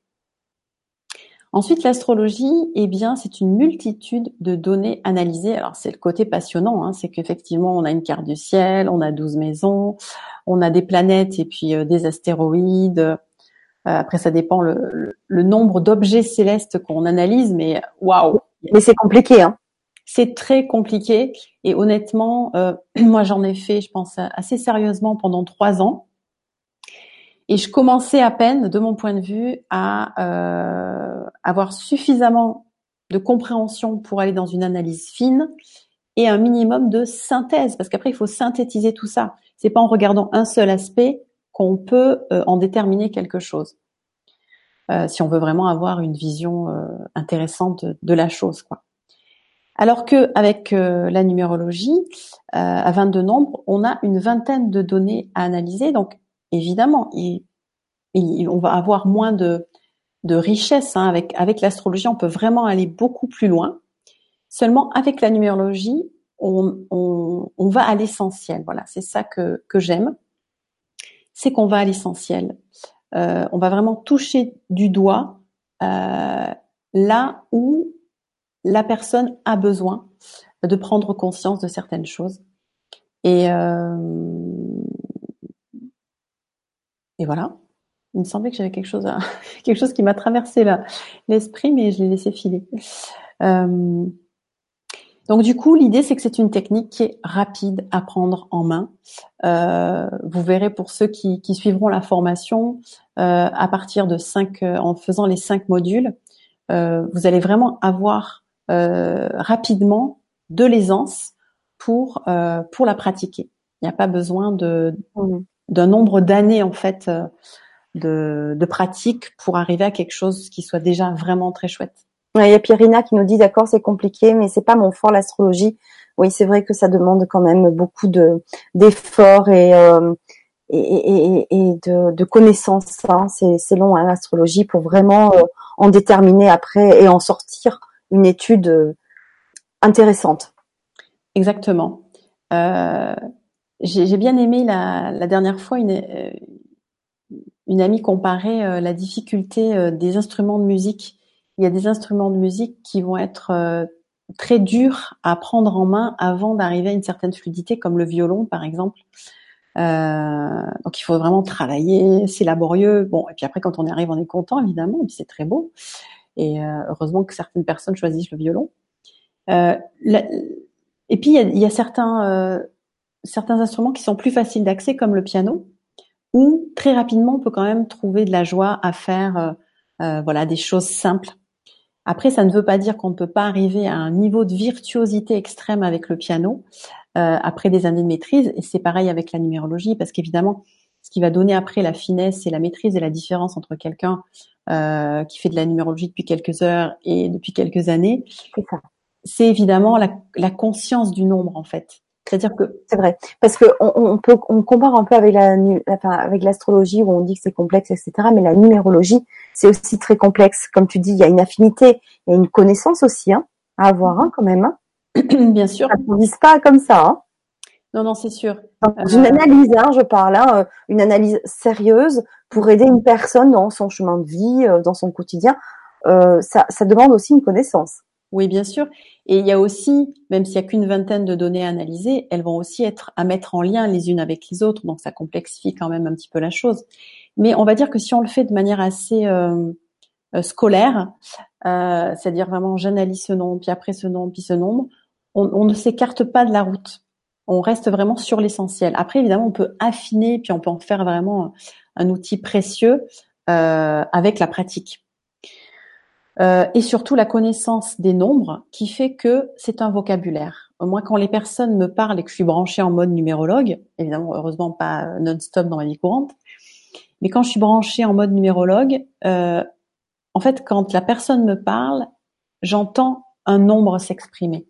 Ensuite, l'astrologie, eh bien, c'est une multitude de données analysées. Alors, c'est le côté passionnant, hein, c'est qu'effectivement, on a une carte du ciel, on a 12 maisons, on a des planètes et puis euh, des astéroïdes. Euh, après, ça dépend le, nombre d'objets célestes qu'on analyse, mais waouh Mais c'est compliqué, hein C'est très compliqué. Et honnêtement, euh, moi, j'en ai fait, je pense, assez sérieusement pendant trois ans. Et je commençais à peine, de mon point de vue, à euh, avoir suffisamment de compréhension pour aller dans une analyse fine et un minimum de synthèse, parce qu'après il faut synthétiser tout ça. C'est pas en regardant un seul aspect qu'on peut euh, en déterminer quelque chose. Euh, si on veut vraiment avoir une vision euh, intéressante de, de, la chose, quoi. Alors que avec euh, la numérologie, à 22 nombres, on a une vingtaine de données à analyser, donc évidemment, on va avoir moins de, richesse. Hein. Avec, avec l'astrologie, on peut vraiment aller beaucoup plus loin. Seulement, avec la numérologie, on, va à l'essentiel. Voilà, c'est ça que, j'aime. C'est qu'on va à l'essentiel. Euh, on va vraiment toucher du doigt euh, là où la personne a besoin de prendre conscience de certaines choses. Et, euh, et voilà. Il me semblait que j'avais quelque chose, à... quelque chose qui m'a traversé l'esprit, mais je l'ai laissé filer. Euh... Donc du coup, l'idée c'est que c'est une technique qui est rapide à prendre en main. Euh, vous verrez pour ceux qui, qui suivront la formation, euh, à partir de cinq, euh, en faisant les cinq modules, euh, vous allez vraiment avoir euh, rapidement de l'aisance pour pour la pratiquer. Il n'y a pas besoin de, mmh d'un nombre d'années en fait euh, de, de pratique pour arriver à quelque chose qui soit déjà vraiment très chouette. il y a Pierina qui nous dit d'accord c'est compliqué mais c'est pas mon fort l'astrologie. oui, c'est vrai que ça demande quand même beaucoup de d'efforts et, euh, et, et, et, de, de connaissances. Hein. C'est long hein, l'astrologie pour vraiment euh, en déterminer après et en sortir une étude euh, intéressante. Exactement. Euh, J'ai bien aimé la, la, dernière fois une, euh, une amie comparer la difficulté des instruments de musique. Il y a des instruments de musique qui vont être très dur à prendre en main avant d'arriver à une certaine fluidité, comme le violon par exemple. Euh, donc il faut vraiment travailler, c'est laborieux. Bon, et puis après quand on y arrive, on est content évidemment, et puis c'est très beau. Et euh, heureusement que certaines personnes choisissent le violon. Euh, et puis il y a, y a certains euh, certains instruments qui sont plus faciles d'accès, comme le piano, où très rapidement on peut quand même trouver de la joie à faire euh, voilà des choses simples après, ça ne veut pas dire qu'on ne peut pas arriver à un niveau de virtuosité extrême avec le piano euh, après des années de maîtrise. Et c'est pareil avec la numérologie, parce qu'évidemment, ce qui va donner après la finesse et la maîtrise et la différence entre quelqu'un euh, qui fait de la numérologie depuis quelques heures et depuis quelques années, c'est évidemment la, la conscience du nombre en fait. C'est-à-dire que c'est vrai, parce que on, on, peut on compare un peu avec la, enfin, avec l'astrologie où on dit que c'est complexe, etc. Mais la numérologie, c'est aussi très complexe. Comme tu dis, il y a une affinité, il y a une connaissance aussi hein, à avoir hein, quand même. Hein. Bien sûr. Ça ne pas comme ça. Hein. Non, non, c'est sûr. une euh, analyse, hein, je parle, hein, euh, une analyse sérieuse pour aider une personne dans son chemin de vie, euh, dans son quotidien. ça, ça demande aussi une connaissance. Oui, bien sûr. Et il y a aussi, même s'il y a qu'une vingtaine de données à analyser, elles vont aussi être à mettre en lien les unes avec les autres, donc ça complexifie quand même un petit peu la chose. Mais on va dire que si on le fait de manière assez euh, euh scolaire, euh, c'est-à-dire vraiment j'analyse ce nombre, puis après ce nombre, puis ce nombre, on, ne s'écarte pas de la route. On reste vraiment sur l'essentiel. Après, évidemment, on peut affiner, puis on peut en faire vraiment un outil précieux avec la pratique. Euh, et surtout la connaissance des nombres qui fait que c'est un vocabulaire. Moi, quand les personnes me parlent et que je suis branchée en mode numérologue, évidemment, heureusement pas non-stop dans ma vie courante, mais quand je suis branchée en mode numérologue, euh, en fait, quand la personne me parle, j'entends un nombre s'exprimer.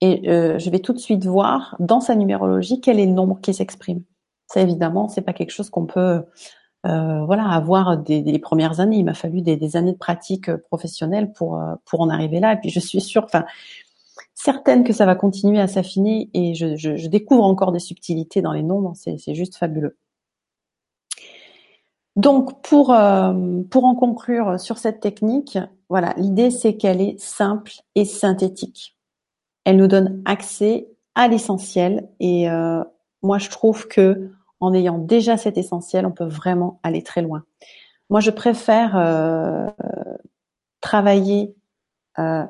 Et euh, je vais tout de suite voir dans sa numérologie quel est le nombre qui s'exprime. Ça, évidemment, c'est pas quelque chose qu'on peut euh, voilà, avoir des, premières années. Il m'a fallu des, années de pratique euh, professionnelle pour euh, pour en arriver là. Et puis je suis sûre, enfin certaine que ça va continuer à s'affiner et je, découvre encore des subtilités dans les nombres. C'est juste fabuleux. Donc pour pour en conclure sur cette technique, voilà, l'idée c'est qu'elle est simple et synthétique. Elle nous donne accès à l'essentiel et moi je trouve que en ayant déjà cet essentiel, on peut vraiment aller très loin. Moi, je préfère euh, travailler euh,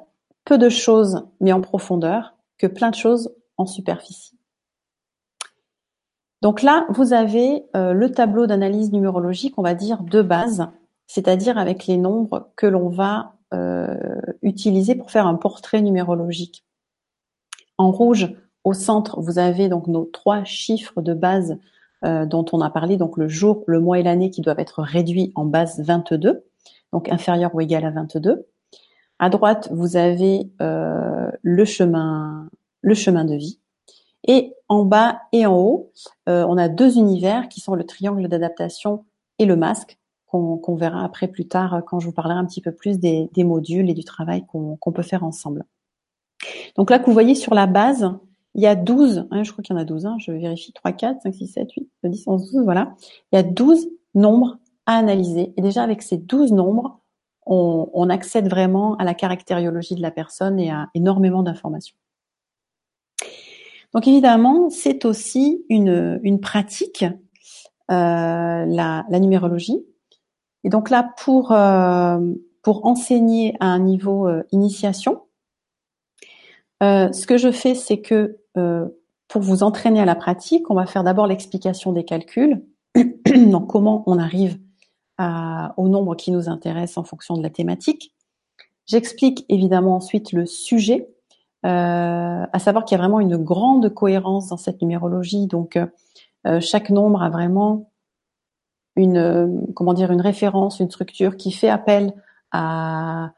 peu de choses, mais en profondeur, que plein de choses en superficie. Donc là, vous avez euh, le tableau d'analyse numérologique, on va dire, de base, c'est-à-dire avec les nombres que l'on va utiliser pour faire un portrait numérologique. En rouge, au centre, vous avez donc nos trois chiffres de base euh, dont on a parlé, donc le jour, le mois et l'année qui doivent être réduits en base 22, donc inférieur ou égal à 22. À droite, vous avez euh, le chemin, le chemin de vie. Et en bas et en haut, euh, on a deux univers qui sont le triangle d'adaptation et le masque, qu'on verra après plus tard quand je vous parlerai un petit peu plus des, modules et du travail qu'on peut faire ensemble. Donc là, que vous voyez sur la base, il y a 12, hein, je crois qu'il y en a 12, hein, je vérifie, 3, 4, 5, 6, 7, 8, 10, 11, 12, voilà. Il y a 12 nombres à analyser. Et déjà, avec ces 12 nombres, on, on accède vraiment à la caractériologie de la personne et à énormément d'informations. Donc évidemment, c'est aussi une, une pratique, euh, la, la, numérologie. Et donc là, pour, euh, pour enseigner à un niveau euh, initiation, euh, ce que je fais, c'est que euh, pour vous entraîner à la pratique, on va faire d'abord l'explication des calculs, donc comment on arrive au nombre qui nous intéresse en fonction de la thématique. J'explique évidemment ensuite le sujet, euh, à savoir qu'il y a vraiment une grande cohérence dans cette numérologie. Donc chaque nombre a vraiment une comment dire une référence, une structure qui fait appel à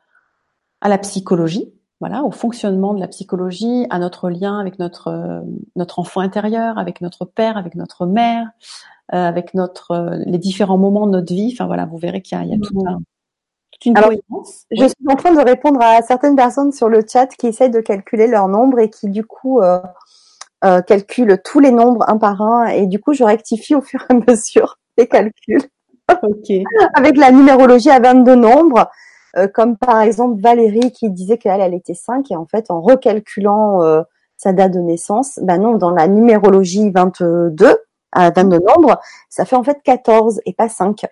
la psychologie voilà, au fonctionnement de la psychologie, à notre lien avec notre notre enfant intérieur, avec notre père, avec notre mère, avec notre les différents moments de notre vie. Enfin voilà, vous verrez qu'il y a, il y a tout un, toute une cohérence. Je suis en train de répondre à certaines personnes sur le chat qui essayent de calculer leur nombre et qui du coup euh, euh, calculent tous les nombres un par un et du coup je rectifie au fur et à mesure les calculs. Ok. avec la numérologie à 22 nombres. Euh, comme par exemple Valérie qui disait qu'elle elle était 5 et en fait en recalculant euh, sa date de naissance, ben non, dans la numérologie 22 à 22 nombres, ça fait en fait 14 et pas 5.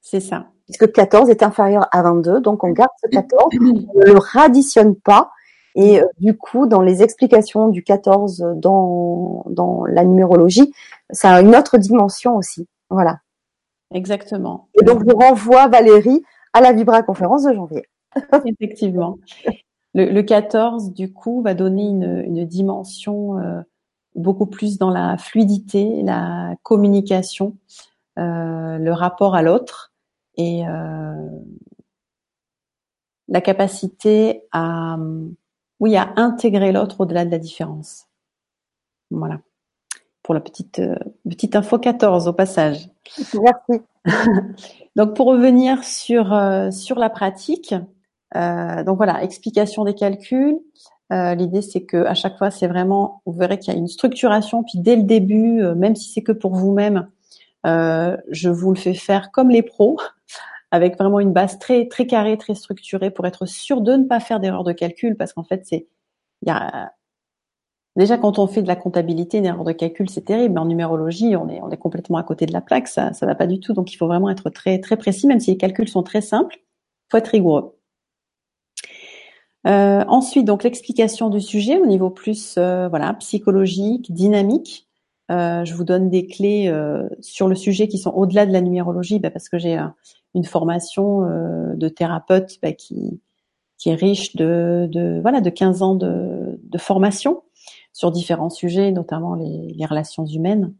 C'est ça. Puisque 14 est inférieur à 22, donc on garde ce 14, on ne le radditionne pas. Et euh, du coup, dans les explications du 14 dans, dans la numérologie, ça a une autre dimension aussi. Voilà. Exactement. Et donc, je renvoie Valérie à la Vibra conférence de janvier. Effectivement. Le, le, 14, du coup, va donner une, une dimension euh, beaucoup plus dans la fluidité, la communication, euh, le rapport à l'autre et euh, la capacité à, oui, à intégrer l'autre au-delà de la différence. Voilà. Pour la petite euh, petite info 14 au passage. Merci. donc pour revenir sur euh, sur la pratique, euh, donc voilà, explication des calculs. L'idée c'est que à chaque fois c'est vraiment, vous verrez qu'il y a une structuration, puis dès le début, même si c'est que pour vous-même, je vous le fais faire comme les pros, avec vraiment une base très très carrée, très structurée, pour être sûr de ne pas faire d'erreur de calcul, parce qu'en fait c'est, il y a Déjà, quand on fait de la comptabilité, une erreur de calcul, c'est terrible. Mais en numérologie, on est, on est complètement à côté de la plaque. Ça, ça va pas du tout. Donc, il faut vraiment être très, très précis, même si les calculs sont très simples. Faut être rigoureux. Euh, ensuite, donc l'explication du sujet au niveau plus, euh, voilà, psychologique, dynamique. Euh, je vous donne des clés euh, sur le sujet qui sont au-delà de la numérologie, bah, parce que j'ai une formation euh, de thérapeute bah, qui, qui est riche de, de, voilà, de 15 ans de, de formation sur différents sujets, notamment les, relations humaines.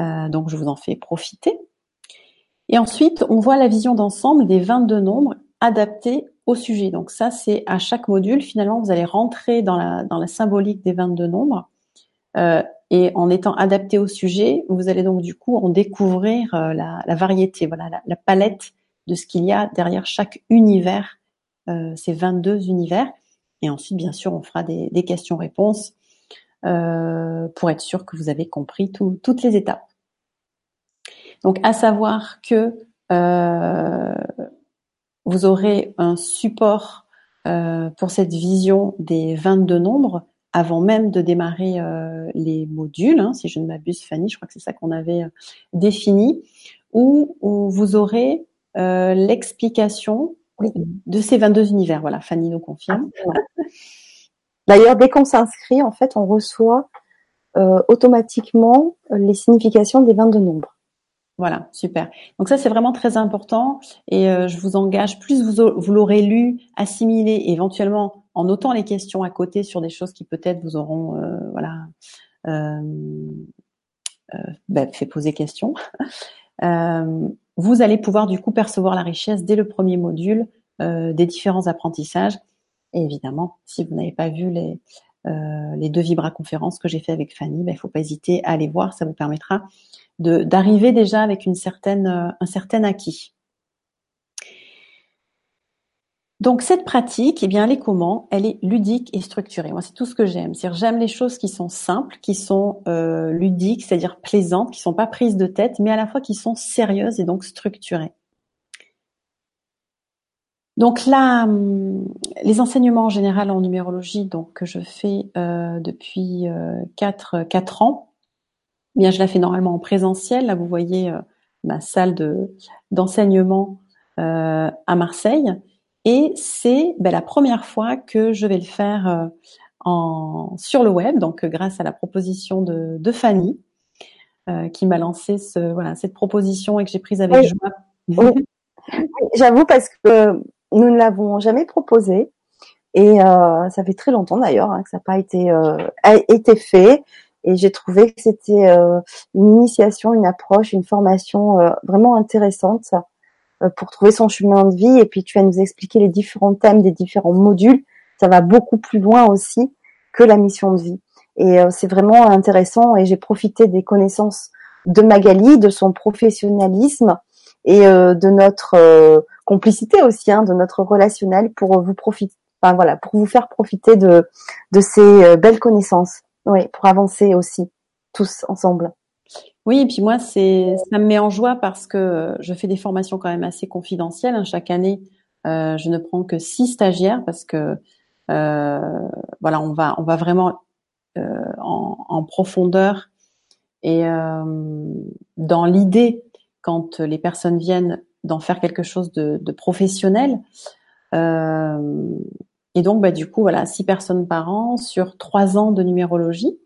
Euh, donc, je vous en fais profiter. Et ensuite, on voit la vision d'ensemble des 22 nombres adaptés au sujet. Donc ça, c'est à chaque module, finalement, vous allez rentrer dans la, dans la symbolique des 22 nombres. Euh, et en étant adapté au sujet, vous allez donc du coup en découvrir euh, la, variété, voilà, la, palette de ce qu'il y a derrière chaque univers, ces 22 univers. Et ensuite, bien sûr, on fera des, questions-réponses pour être sûr que vous avez compris tout, toutes les étapes. Donc, à savoir que euh, vous aurez un support euh, pour cette vision des 22 nombres avant même de démarrer euh, les modules, hein, si je ne m'abuse, Fanny, je crois que c'est ça qu'on avait euh, défini, où, où, vous aurez euh, l'explication oui. de ces 22 univers. Voilà, Fanny nous confirme. Ah, D'ailleurs, dès qu'on s'inscrit, en fait, on reçoit euh, automatiquement les significations des 22 nombres. Voilà, super. Donc ça, c'est vraiment très important et euh, je vous engage, plus vous, l'aurez lu, assimilé, éventuellement en notant les questions à côté sur des choses qui peut-être vous auront euh, voilà, euh, bah, fait poser question, vous allez pouvoir du coup percevoir la richesse dès le premier module des différents apprentissages et évidemment, si vous n'avez pas vu les, euh, les deux Vibra conférences que j'ai fait avec Fanny, il ben, ne faut pas hésiter à aller voir. Ça vous permettra d'arriver déjà avec euh, un certain acquis. Donc cette pratique, eh bien, elle est comment? Elle est ludique et structurée. Moi, c'est tout ce que j'aime. J'aime les choses qui sont simples, qui sont euh, ludiques, c'est-à-dire plaisantes, qui sont pas prises de tête, mais à la fois qui sont sérieuses et donc structurées. Donc là, hum, les enseignements en général en numérologie, donc que je fais euh, depuis euh, 4, 4 ans, eh bien je la fais normalement en présentiel. Là, vous voyez euh, ma salle de d'enseignement euh, à Marseille, et c'est ben, la première fois que je vais le faire euh, en sur le web, donc grâce à la proposition de, de Fanny, qui m'a lancé ce voilà cette proposition et que j'ai prise avec oui. joie. Oui. J'avoue parce que nous ne l'avons jamais proposé et euh, ça fait très longtemps d'ailleurs hein, que ça n'a pas été euh, été fait. Et j'ai trouvé que c'était euh, une initiation, une approche, une formation euh, vraiment intéressante euh, pour trouver son chemin de vie. Et puis tu vas nous expliquer les différents thèmes des différents modules. ça va beaucoup plus loin aussi que la mission de vie. Et c'est vraiment intéressant et j'ai profité des connaissances de Magali, de son professionnalisme et de notre complicité aussi, hein, de notre relationnel pour vous profiter, enfin voilà, pour vous faire profiter de de ces belles connaissances, oui, pour avancer aussi tous ensemble. Oui, et puis moi, c'est ça me met en joie parce que je fais des formations quand même assez confidentielles. Hein. Chaque année, euh, je ne prends que six stagiaires parce que euh, voilà, on va on va vraiment euh, en, en, profondeur et dans l'idée quand les personnes viennent d'en faire quelque chose de, de professionnel. et donc, bah, du coup, voilà, six personnes par an sur trois ans de numérologie.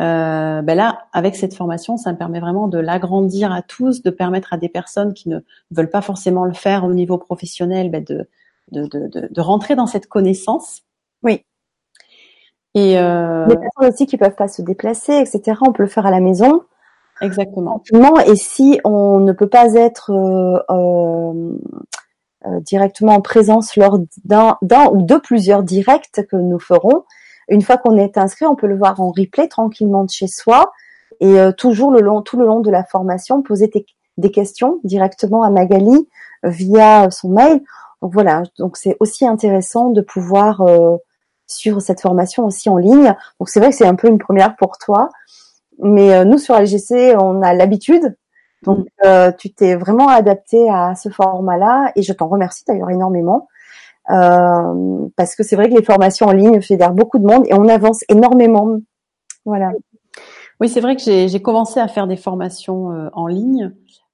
Euh, ben là, avec cette formation, ça me permet vraiment de l'agrandir à tous, de permettre à des personnes qui ne veulent pas forcément le faire au niveau professionnel, ben de, de, de, de, rentrer dans cette connaissance. Oui. Et euh... des personnes aussi qui peuvent pas se déplacer, etc. On peut le faire à la maison. Exactement. Et si on ne peut pas être euh, euh, euh directement en présence lors d'un ou de plusieurs directs que nous ferons, une fois qu'on est inscrit, on peut le voir en replay tranquillement de chez soi et euh, toujours le long, tout le long de la formation, poser des questions directement à Magali euh, via son mail. Donc voilà, donc c'est aussi intéressant de pouvoir suivre cette formation aussi en ligne. Donc c'est vrai que c'est un peu une première pour toi, mais nous sur LGC, on a l'habitude. Donc mm. tu t'es vraiment adapté à ce format-là et je t'en remercie d'ailleurs énormément. Euh, parce que c'est vrai que les formations en ligne fédèrent beaucoup de monde et on avance énormément. Voilà. Oui, c'est vrai que j'ai commencé à faire des formations euh, en ligne,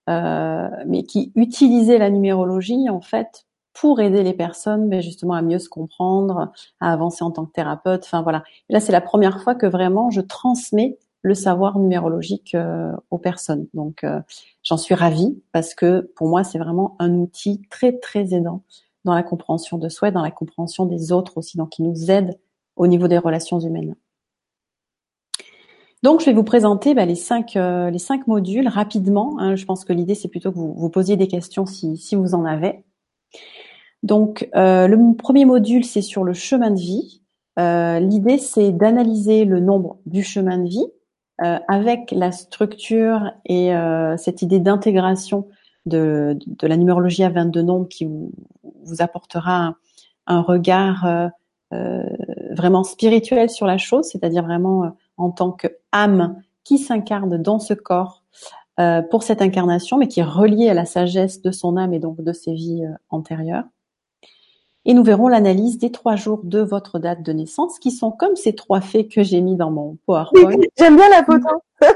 euh, mais qui utilisaient la numérologie en fait pour aider les personnes, mais justement à mieux se comprendre, à avancer en tant que thérapeute. Enfin voilà. là, c'est la première fois que vraiment je transmets le savoir numérologique euh, aux personnes. Donc, euh, j'en suis ravie parce que pour moi, c'est vraiment un outil très très aidant dans la compréhension de soi, dans la compréhension des autres aussi, donc qui nous aide au niveau des relations humaines. Donc, je vais vous présenter bah, les cinq euh, les cinq modules rapidement. Hein. je pense que l'idée c'est plutôt que vous vous posiez des questions si si vous en avez. Donc, euh, le premier module c'est sur le chemin de vie. Euh, l'idée c'est d'analyser le nombre du chemin de vie avec la structure et cette idée d'intégration de, la numérologie à 22 nombres qui vous, apportera un, regard euh, euh, vraiment spirituel sur la chose, c'est-à-dire vraiment euh, en tant que âme qui s'incarne dans ce corps euh, pour cette incarnation, mais qui est reliée à la sagesse de son âme et donc de ses vies antérieures. Et nous verrons l'analyse des trois jours de votre date de naissance, qui sont comme ces trois faits que j'ai mis dans mon PowerPoint. J'aime bien la photo.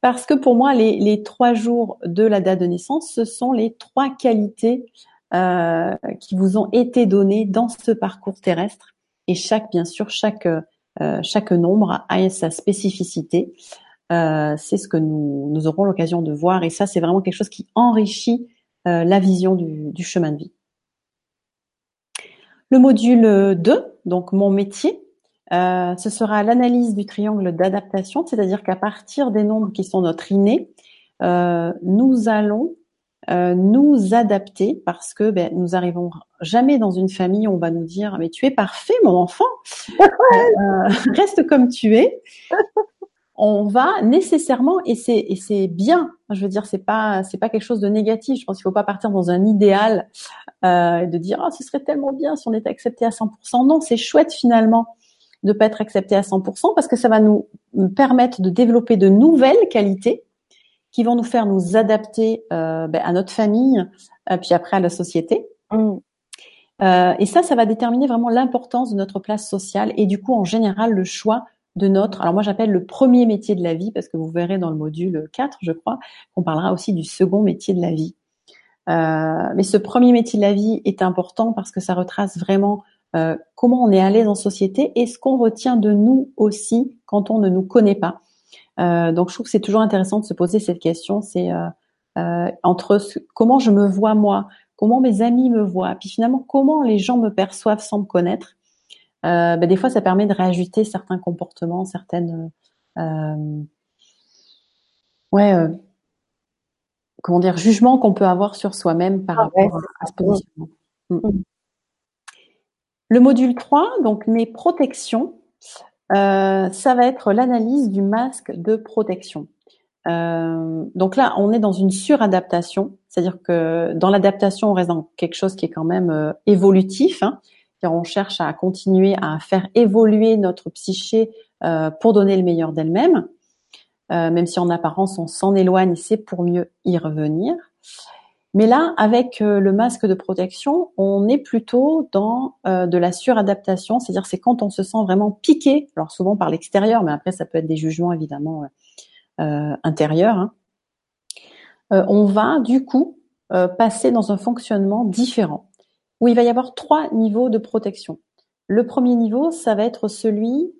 Parce que pour moi, les, les, trois jours de la date de naissance, ce sont les trois qualités euh, qui vous ont été donnés dans ce parcours terrestre. Et chaque, bien sûr, chaque euh, chaque nombre a sa spécificité. Euh, c'est ce que nous, nous aurons l'occasion de voir. Et ça, c'est vraiment quelque chose qui enrichit euh, la vision du, du, chemin de vie. Le module 2, donc mon métier, euh, ce sera l'analyse du triangle d'adaptation, c'est-à-dire qu'à partir des nombres qui sont notre inné, euh, nous allons euh, nous adapter parce que ben, nous arrivons jamais dans une famille où on va nous dire mais tu es parfait mon enfant! Euh, reste comme tu es on va nécessairement et c'est et c'est bien je veux dire c'est pas c'est pas quelque chose de négatif je pense qu'il faut pas partir dans un idéal euh, et de dire oh ce serait tellement bien si on était accepté à 100% non c'est chouette finalement de pas être accepté à 100% parce que ça va nous permettre de développer de nouvelles qualités qui vont nous faire nous adapter euh, ben, à notre famille, euh, puis après à la société. Mm. Euh, et ça, ça va déterminer vraiment l'importance de notre place sociale et du coup, en général, le choix de notre, alors moi j'appelle le premier métier de la vie, parce que vous verrez dans le module 4, je crois, qu'on parlera aussi du second métier de la vie. Euh, mais ce premier métier de la vie est important parce que ça retrace vraiment euh, comment on est à l'aise en société et ce qu'on retient de nous aussi quand on ne nous connaît pas. Euh, donc je trouve que c'est toujours intéressant de se poser cette question, c'est entre comment je me vois moi, comment mes amis me voient, puis finalement comment les gens me perçoivent sans me connaître. Ben, des fois, ça permet de réajuster certains comportements, certaines ouais comment dire jugements qu'on peut avoir sur soi-même par ah rapport à ce positionnement. Mm. Mm. Le module 3, donc mes protections, euh, ça va être l'analyse du masque de protection. Euh, donc là, on est dans une suradaptation, c'est-à-dire que dans l'adaptation, on reste dans quelque chose qui est quand même euh, évolutif. Hein, on cherche à continuer à faire évoluer notre psyché euh, pour donner le meilleur d'elle-même, euh, même si en apparence on s'en éloigne, c'est pour mieux y revenir. Mais là, avec euh, le masque de protection, on est plutôt dans de la suradaptation, c'est-à-dire c'est quand on se sent vraiment piqué, alors souvent par l'extérieur, mais après ça peut être des jugements évidemment intérieurs. Hein. on va du coup passer dans un fonctionnement différent, où il va y avoir trois niveaux de protection. Le premier niveau, ça va être celui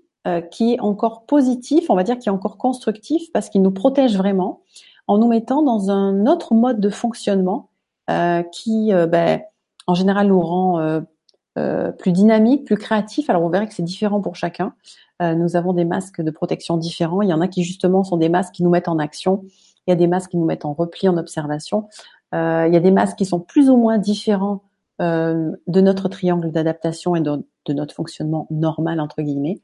qui est encore positif, on va dire qui est encore constructif, parce qu'il nous protège vraiment en nous mettant dans un autre mode de fonctionnement euh, qui, euh, ben, en général, nous rend euh, plus dynamique, plus créatif. Alors on verra que c'est différent pour chacun. nous avons des masques de protection différents. Il y en a qui justement sont des masques qui nous mettent en action. Il y a des masques qui nous mettent en repli, en observation. il y a des masques qui sont plus ou moins différents de notre triangle d'adaptation et de, notre fonctionnement normal entre guillemets.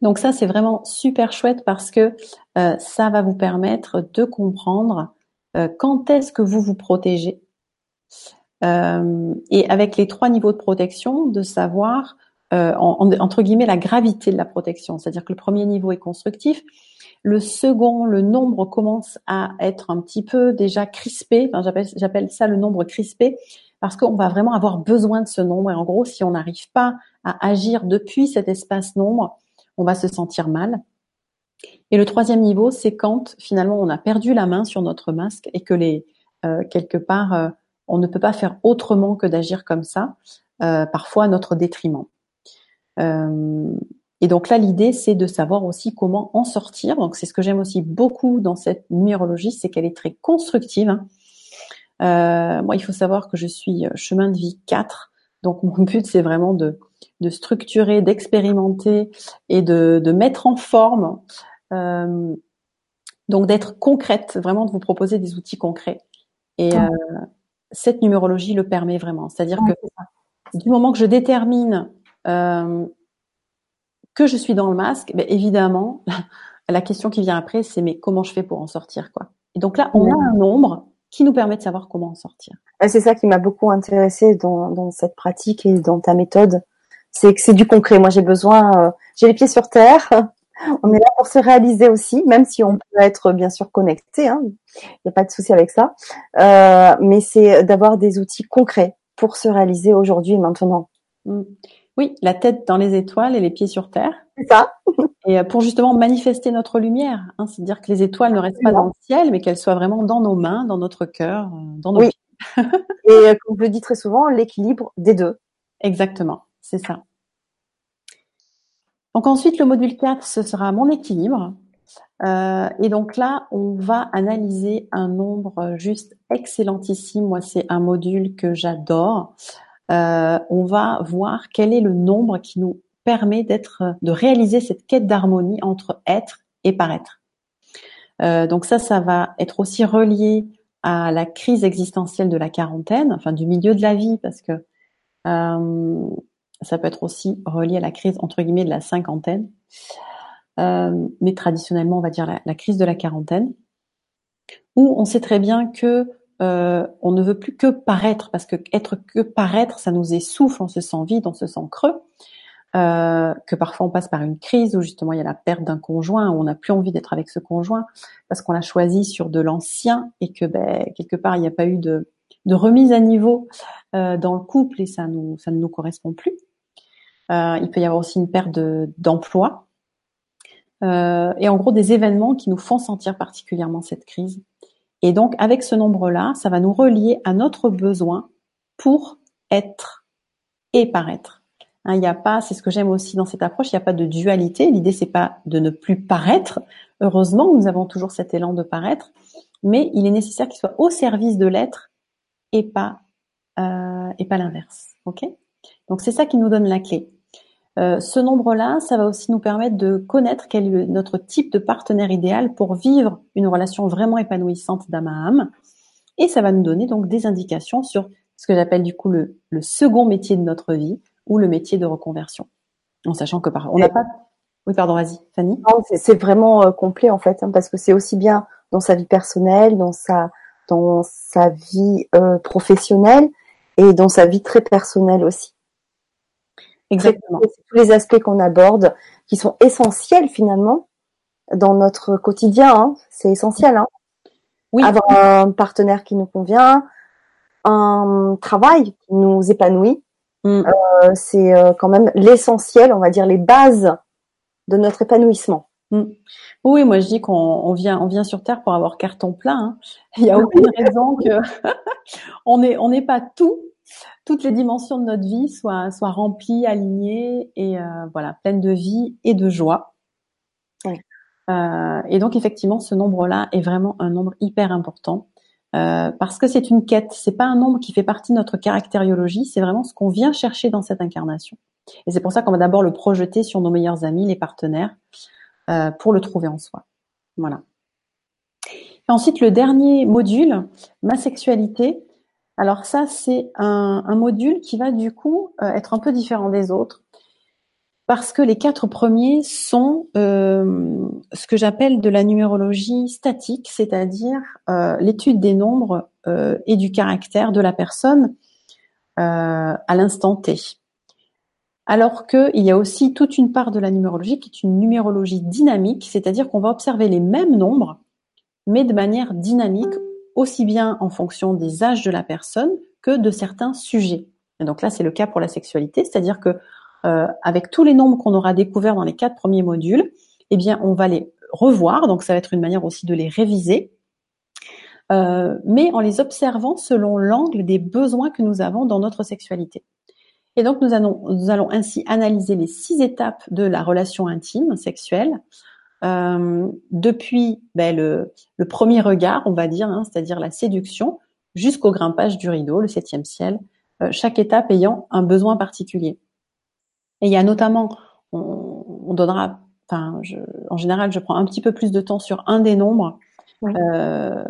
Donc ça, c'est vraiment super chouette parce que euh, ça va vous permettre de comprendre euh, quand est-ce que vous vous protégez. Euh, et avec les trois niveaux de protection, de savoir, entre guillemets, la gravité de la protection. C'est-à-dire que le premier niveau est constructif. Le second, le nombre commence à être un petit peu déjà crispé. J'appelle ça le nombre crispé parce qu'on va vraiment avoir besoin de ce nombre. Et en gros, si on n'arrive pas à agir depuis cet espace nombre, on va se sentir mal. Et le troisième niveau, c'est quand finalement on a perdu la main sur notre masque et que les euh, quelque part euh, on ne peut pas faire autrement que d'agir comme ça, euh, parfois à notre détriment. et donc là, l'idée, c'est de savoir aussi comment en sortir. Donc c'est ce que j'aime aussi beaucoup dans cette numérologie, c'est qu'elle est très constructive. Hein. Moi, il faut savoir que je suis chemin de vie 4. Donc mon but, c'est vraiment de de structurer, d'expérimenter et de, de, mettre en forme. Euh, donc d'être concrète, vraiment de vous proposer des outils concrets. Et euh, cette numérologie le permet vraiment. C'est-à-dire que du moment que je détermine euh, que je suis dans le masque, ben évidemment, la question qui vient après, c'est mais comment je fais pour en sortir quoi? Et donc là, on a un nombre qui nous permet de savoir comment en sortir. C'est ça qui m'a beaucoup intéressé dans, dans, cette pratique et dans ta méthode c'est que c'est du concret. Moi, j'ai besoin, euh, j'ai les pieds sur terre. On est là pour se réaliser aussi, même si on peut être bien sûr connecté. Hein. Il n'y a pas de souci avec ça. Euh, mais c'est d'avoir des outils concrets pour se réaliser aujourd'hui et maintenant. Mm. Oui, la tête dans les étoiles et les pieds sur terre. C'est ça. et euh, pour justement manifester notre lumière, hein, c'est-à-dire que les étoiles ne restent pas dans le ciel, mais qu'elles soient vraiment dans nos mains, dans notre cœur, dans nos oui. et comme je le dis très souvent, l'équilibre des deux. Exactement, c'est ça. Donc ensuite, le module 4, ce sera mon équilibre. Euh, et donc là, on va analyser un nombre juste excellentissime. Moi, c'est un module que j'adore. Euh, on va voir quel est le nombre qui nous permet d'être, de réaliser cette quête d'harmonie entre être et paraître. Euh, donc ça, ça va être aussi relié à la crise existentielle de la quarantaine, enfin du milieu de la vie, parce que ça peut être aussi relié à la crise entre guillemets de la cinquantaine, euh, mais traditionnellement on va dire la, crise de la quarantaine, où on sait très bien que euh, on ne veut plus que paraître, parce que être que paraître, ça nous essouffle, on se sent vide, on se sent creux. Euh, que parfois on passe par une crise où justement il y a la perte d'un conjoint, où on n'a plus envie d'être avec ce conjoint parce qu'on l'a choisi sur de l'ancien et que ben, quelque part il n'y a pas eu de, de remise à niveau euh, dans le couple et ça nous ça ne nous correspond plus. Euh, il peut y avoir aussi une perte d'emploi. Euh, et en gros, des événements qui nous font sentir particulièrement cette crise. Et donc, avec ce nombre-là, ça va nous relier à notre besoin pour être et paraître. Hein, il n'y a pas, c'est ce que j'aime aussi dans cette approche, il n'y a pas de dualité. L'idée, c'est pas de ne plus paraître. Heureusement, nous avons toujours cet élan de paraître, mais il est nécessaire qu'il soit au service de l'être et pas euh, et pas l'inverse. Ok? Donc c'est ça qui nous donne la clé. Euh, ce nombre-là, ça va aussi nous permettre de connaître quel est notre type de partenaire idéal pour vivre une relation vraiment épanouissante d'âme à âme. Et ça va nous donner donc des indications sur ce que j'appelle du coup le, second métier de notre vie, ou le métier de reconversion. En sachant que par, on n'a pas. Oui, pardon, vas-y, Fanny. C'est vraiment euh, complet en fait, hein, parce que c'est aussi bien dans sa vie personnelle, dans sa dans sa vie euh, professionnelle et dans sa vie très personnelle aussi. Exactement. tous les aspects qu'on aborde qui sont essentiels finalement dans notre quotidien. Hein. C'est essentiel. Hein. Oui. Avoir un partenaire qui nous convient, un travail qui nous épanouit. Mm. Euh, c'est euh, quand même l'essentiel, on va dire les bases de notre épanouissement. Mm. Oui, moi je dis qu'on on vient, on vient sur Terre pour avoir carton plein. Hein. Il n'y a aucune raison que on n'est on n'est pas tout, toutes les dimensions de notre vie soient, soient remplies, alignées et euh, voilà, pleines de vie et de joie. Euh, et donc effectivement, ce nombre-là est vraiment un nombre hyper important euh, parce que c'est une quête. C'est pas un nombre qui fait partie de notre caractériologie. C'est vraiment ce qu'on vient chercher dans cette incarnation. Et c'est pour ça qu'on va d'abord le projeter sur nos meilleurs amis, les partenaires, euh, pour le trouver en soi. Voilà. Ensuite, le dernier module, ma sexualité. Alors ça, c'est un, un, module qui va du coup euh, être un peu différent des autres parce que les quatre premiers sont euh, ce que j'appelle de la numérologie statique, c'est-à-dire euh, l'étude des nombres euh, et du caractère de la personne à l'instant T. Alors qu'il y a aussi toute une part de la numérologie qui est une numérologie dynamique, c'est-à-dire qu'on va observer les mêmes nombres, mais de manière dynamique, aussi bien en fonction des âges de la personne que de certains sujets. Et donc là, c'est le cas pour la sexualité, c'est-à-dire que euh, avec tous les nombres qu'on aura découverts dans les quatre premiers modules, eh bien, on va les revoir. Donc, ça va être une manière aussi de les réviser, euh, mais en les observant selon l'angle des besoins que nous avons dans notre sexualité. Et donc, nous allons, nous allons ainsi analyser les six étapes de la relation intime sexuelle, euh, depuis ben, le, le, premier regard, on va dire, hein, c'est-à-dire la séduction, jusqu'au grimpage du rideau, le septième ciel, euh, chaque étape ayant un besoin particulier. Et il y a notamment, on, on donnera, enfin, en général, je prends un petit peu plus de temps sur un des nombres. Euh,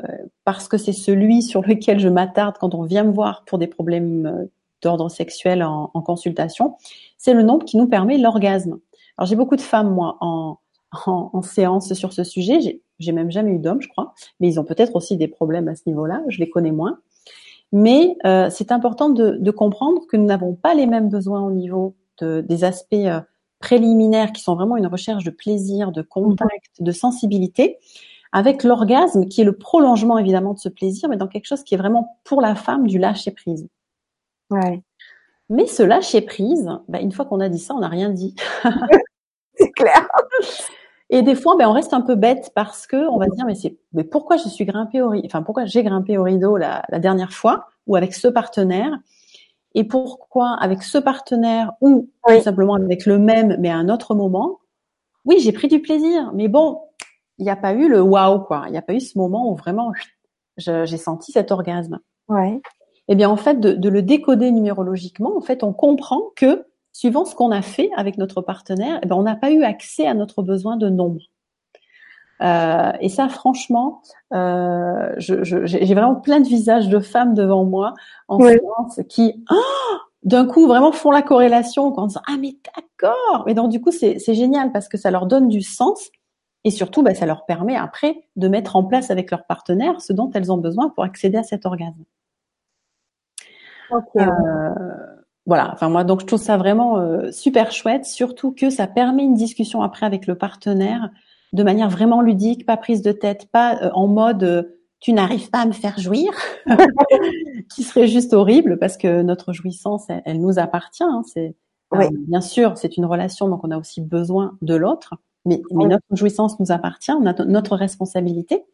parce que c'est celui sur lequel je m'attarde quand on vient me voir pour des problèmes euh, d'ordre sexuel en, en consultation, c'est le nombre qui nous permet l'orgasme. Alors j'ai beaucoup de femmes moi en, en, en séance sur ce sujet, j'ai même jamais eu d'hommes je crois, mais ils ont peut-être aussi des problèmes à ce niveau-là, je les connais moins. Mais euh, c'est important de, de, comprendre que nous n'avons pas les mêmes besoins au niveau des aspects euh, préliminaires qui sont vraiment une recherche de plaisir, de contact, de sensibilité, avec l'orgasme qui est le prolongement évidemment de ce plaisir, mais dans quelque chose qui est vraiment pour la femme du lâcher prise. Ouais. Mais ce lâcher prise, bah, une fois qu'on a dit ça, on n'a rien dit. c'est clair. Et des fois, ben, on reste un peu bête parce que on va se dire mais c'est mais pourquoi je suis grimpé au rideau, enfin pourquoi j'ai grimpé au rideau la, la dernière fois ou avec ce partenaire et pourquoi avec ce partenaire ou tout simplement avec le même mais à un autre moment, oui, j'ai pris du plaisir, mais bon, il n'y a pas eu le waouh quoi, il n'y a pas eu ce moment où vraiment j'ai senti cet orgasme. Ouais. Eh bien en fait de, de, le décoder numérologiquement, en fait on comprend que suivant ce qu'on a fait avec notre partenaire, eh ben, on n'a pas eu accès à notre besoin de nombre. Euh, et ça, franchement, euh, j'ai vraiment plein de visages de femmes devant moi en France qui, oh, d'un coup, vraiment font la corrélation en disant ah mais d'accord. Mais donc du coup, c'est génial parce que ça leur donne du sens et surtout, bah, ça leur permet après de mettre en place avec leur partenaire ce dont elles ont besoin pour accéder à cet orgasme. Okay. Euh, voilà. Enfin moi, donc je trouve ça vraiment euh, super chouette, surtout que ça permet une discussion après avec le partenaire de manière vraiment ludique, pas prise de tête, pas euh, en mode euh, tu n'arrives pas à me faire jouir, qui serait juste horrible parce que notre jouissance, elle, nous appartient. Hein, c'est euh, bien sûr, c'est une relation, donc on a aussi besoin de l'autre, mais, mais notre jouissance nous appartient, on a notre responsabilité.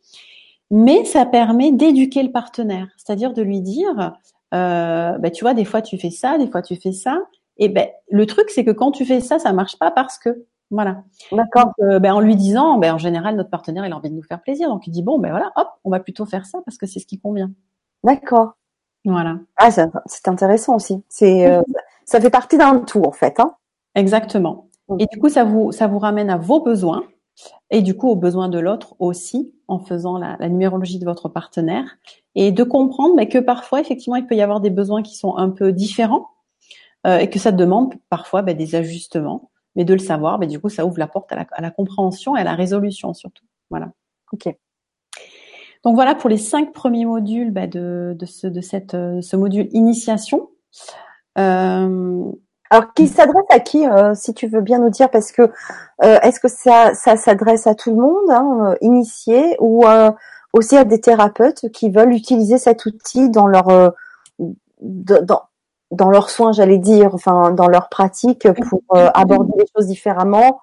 Mais ça permet d'éduquer le partenaire, c'est-à-dire de lui dire, euh, bah, tu vois, des fois tu fais ça, des fois tu fais ça. Et ben le truc, c'est que quand tu fais ça, ça marche pas parce que voilà. D'accord. Euh, ben, en lui disant, ben, en général, notre partenaire, il a envie de nous faire plaisir. Donc, il dit, bon, ben voilà, hop, on va plutôt faire ça parce que c'est ce qui convient. D'accord. Voilà. Ah, c'est intéressant aussi. C'est, euh, ça fait partie d'un tout, en fait. Hein Exactement. Et du coup, ça vous, ça vous ramène à vos besoins et du coup aux besoins de l'autre aussi en faisant la, la, numérologie de votre partenaire et de comprendre mais que parfois, effectivement, il peut y avoir des besoins qui sont un peu différents et que ça demande parfois bah, des ajustements. Mais de le savoir, bah, du coup, ça ouvre la porte à la, à la compréhension et à la résolution surtout. Voilà. Ok. Donc voilà pour les cinq premiers modules bah, de, de, ce, de cette, euh, ce module initiation. Euh... Alors, qui s'adresse à qui, euh, si tu veux bien nous dire, parce que euh, est-ce que ça, ça s'adresse à tout le monde, hein, euh, initié, ou aussi à des thérapeutes qui veulent utiliser cet outil dans leur dans, dans leurs soins, j'allais dire, enfin dans leur pratique pour aborder les choses différemment,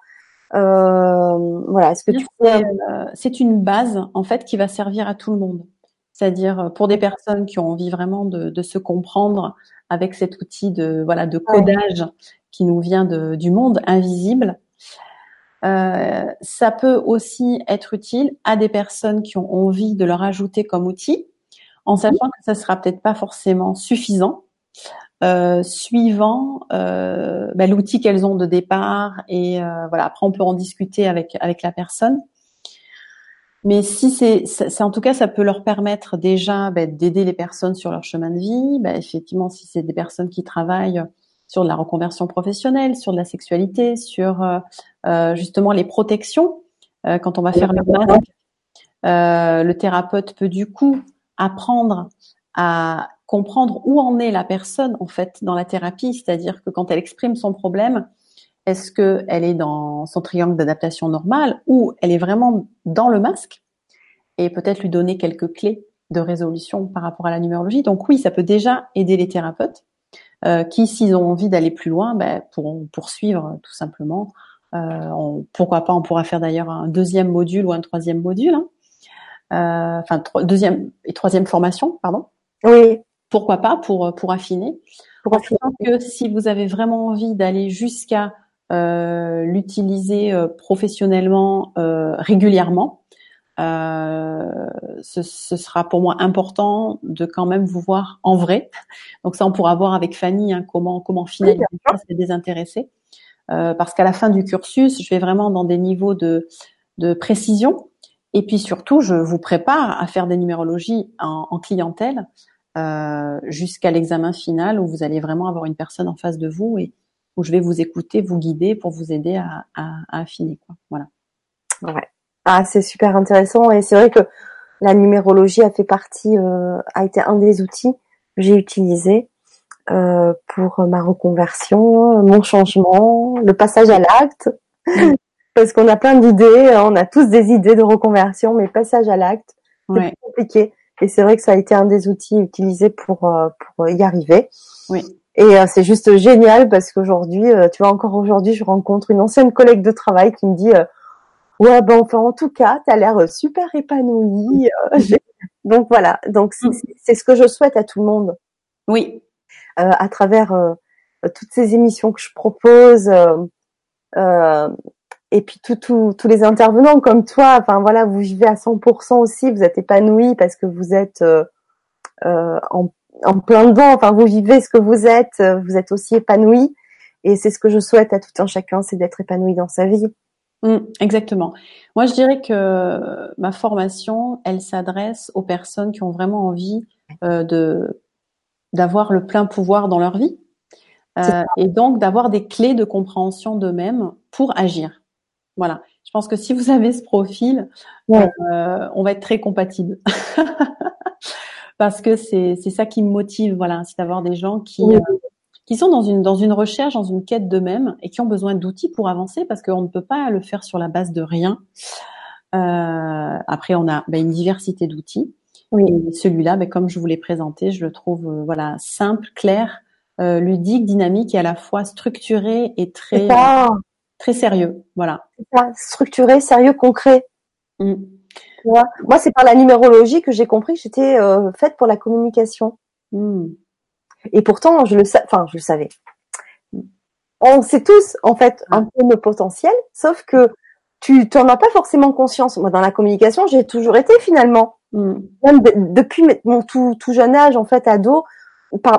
euh, voilà. Est-ce que tu euh, C'est une base en fait qui va servir à tout le monde. C'est-à-dire euh, pour des personnes qui ont envie vraiment de, de, se comprendre avec cet outil de voilà de codage qui nous vient de, du monde invisible. Euh, ça peut aussi être utile à des personnes qui ont envie de leur ajouter comme outil, en sachant que ça sera peut-être pas forcément suffisant. Euh, suivant euh, bah, l'outil qu'elles ont de départ et euh, voilà après on peut en discuter avec avec la personne. Mais si c'est, en tout cas ça peut leur permettre déjà bah, d'aider les personnes sur leur chemin de vie. Bah, effectivement si c'est des personnes qui travaillent sur de la reconversion professionnelle sur de la sexualité sur justement les protections quand on va faire le masque le thérapeute peut du coup apprendre à comprendre où en est la personne en fait dans la thérapie, c'est-à-dire que quand elle exprime son problème, est-ce que elle est dans son triangle d'adaptation normale ou elle est vraiment dans le masque et peut-être lui donner quelques clés de résolution par rapport à la numérologie. Donc oui, ça peut déjà aider les thérapeutes euh, qui, s'ils ont envie d'aller plus loin, ben, pourront poursuivre tout simplement. Euh, pourquoi pas On pourra faire d'ailleurs un deuxième module ou un troisième module. Hein. Euh, enfin, deuxième et troisième formation, pardon. Oui pourquoi pas pour pour affiner. Pour affiner. que si vous avez vraiment envie d'aller jusqu'à euh, l'utiliser euh, professionnellement euh, régulièrement, euh, ce, ce, sera pour moi important de quand même vous voir en vrai. Donc ça, on pourra voir avec Fanny hein, comment comment finaliser ça, c'est désintéressé. Euh, parce qu'à la fin du cursus, je vais vraiment dans des niveaux de de précision. Et puis surtout, je vous prépare à faire des numérologies en, en clientèle euh, jusqu'à l'examen final où vous allez vraiment avoir une personne en face de vous et où je vais vous écouter, vous guider pour vous aider à, à, à affiner. Quoi. Voilà. Ouais. Ah, c'est super intéressant et c'est vrai que la numérologie a fait partie, euh, a été un des outils que j'ai utilisé euh, pour ma reconversion, mon changement, le passage à l'acte. Parce qu'on a plein d'idées, on a tous des idées de reconversion, mais passage à l'acte, c'est ouais. compliqué. Et c'est vrai que ça a été un des outils utilisés pour euh, pour y arriver. Oui. Et euh, c'est juste génial parce qu'aujourd'hui, euh, tu vois, encore aujourd'hui, je rencontre une ancienne collègue de travail qui me dit ouais ben enfin en tout cas, tu as l'air super épanouie. donc voilà, donc mm. c'est ce que je souhaite à tout le monde. Oui. à travers toutes ces émissions que je propose. Euh, et puis tous les intervenants comme toi, enfin voilà, vous vivez à 100% aussi, vous êtes épanoui parce que vous êtes euh, euh, en, en, plein dedans, enfin vous vivez ce que vous êtes, euh, vous êtes aussi épanoui, et c'est ce que je souhaite à tout un chacun, c'est d'être épanoui dans sa vie. Mmh, exactement. Moi, je dirais que ma formation, elle s'adresse aux personnes qui ont vraiment envie euh, de d'avoir le plein pouvoir dans leur vie, euh, et donc d'avoir des clés de compréhension d'eux-mêmes pour agir. Voilà. Je pense que si vous avez ce profil, euh, on va être très compatible. Parce que c'est ça qui me motive, voilà, c'est d'avoir des gens qui euh, qui sont dans une dans une recherche, dans une quête d'eux-mêmes et qui ont besoin d'outils pour avancer parce qu'on ne peut pas le faire sur la base de rien. Euh, après, on a ben, une diversité d'outils. Oui. Et celui-là, ben, comme je vous l'ai présenté, je le trouve euh, voilà simple, clair, euh, ludique, dynamique et à la fois structuré et très très sérieux. Voilà. Structuré, sérieux, concret. Mm. Tu vois? Moi, c'est par la numérologie que j'ai compris que j'étais euh, faite pour la communication. Mm. Et pourtant, je le, enfin, je le savais. On sait tous, en fait, un peu nos potentiels, sauf que tu n'en as pas forcément conscience. Moi, dans la communication, j'ai toujours été finalement. Mm. Même depuis mon tout, tout jeune âge, en fait, ado,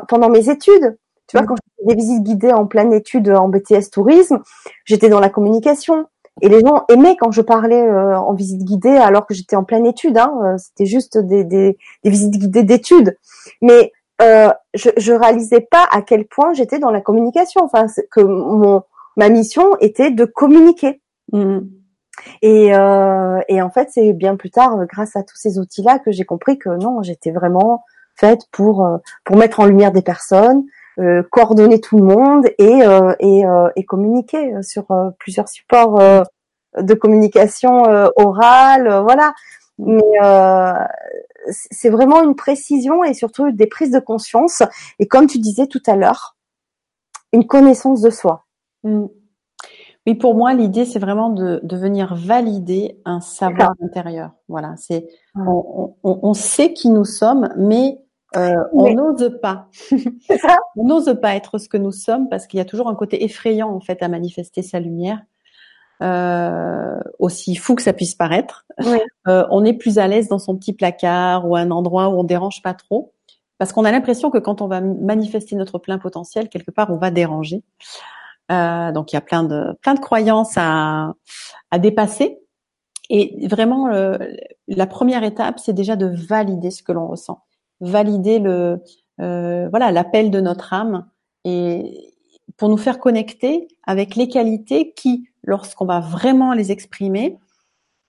pendant mes études. Tu vois, mm. quand j'ai des visites guidées en pleine étude en BTS tourisme, j'étais dans la communication. Et les gens aimaient quand je parlais euh, en visite guidée alors que j'étais en pleine étude. Hein, euh, C'était juste des, des, des, visites guidées d'études. Mais euh, je, je réalisais pas à quel point j'étais dans la communication. Enfin, que mon ma mission était de communiquer. Mmh. Et, euh, et en fait, c'est bien plus tard, grâce à tous ces outils-là, que j'ai compris que non, j'étais vraiment faite pour euh, pour mettre en lumière des personnes, euh, coordonner tout le monde et euh, et, euh, et, communiquer sur plusieurs supports de communication orale, voilà. Mais c'est vraiment une précision et surtout des prises de conscience. Et comme tu disais tout à l'heure, une connaissance de soi. Mmh. Oui, pour moi, l'idée, c'est vraiment de, de, venir valider un savoir intérieur. Voilà, c'est on, on, on, sait qui nous sommes, mais euh, on n'ose pas. on n'ose pas être ce que nous sommes parce qu'il y a toujours un côté effrayant en fait à manifester sa lumière. Euh, aussi fou que ça puisse paraître, euh, on est plus à l'aise dans son petit placard ou un endroit où on dérange pas trop, parce qu'on a l'impression que quand on va manifester notre plein potentiel, quelque part, on va déranger. Euh, donc il y a plein de plein de croyances à, à dépasser. Et vraiment, la première étape, c'est déjà de valider ce que l'on ressent, valider le euh, voilà l'appel de notre âme et pour nous faire connecter avec les qualités qui, lorsqu'on va vraiment les exprimer,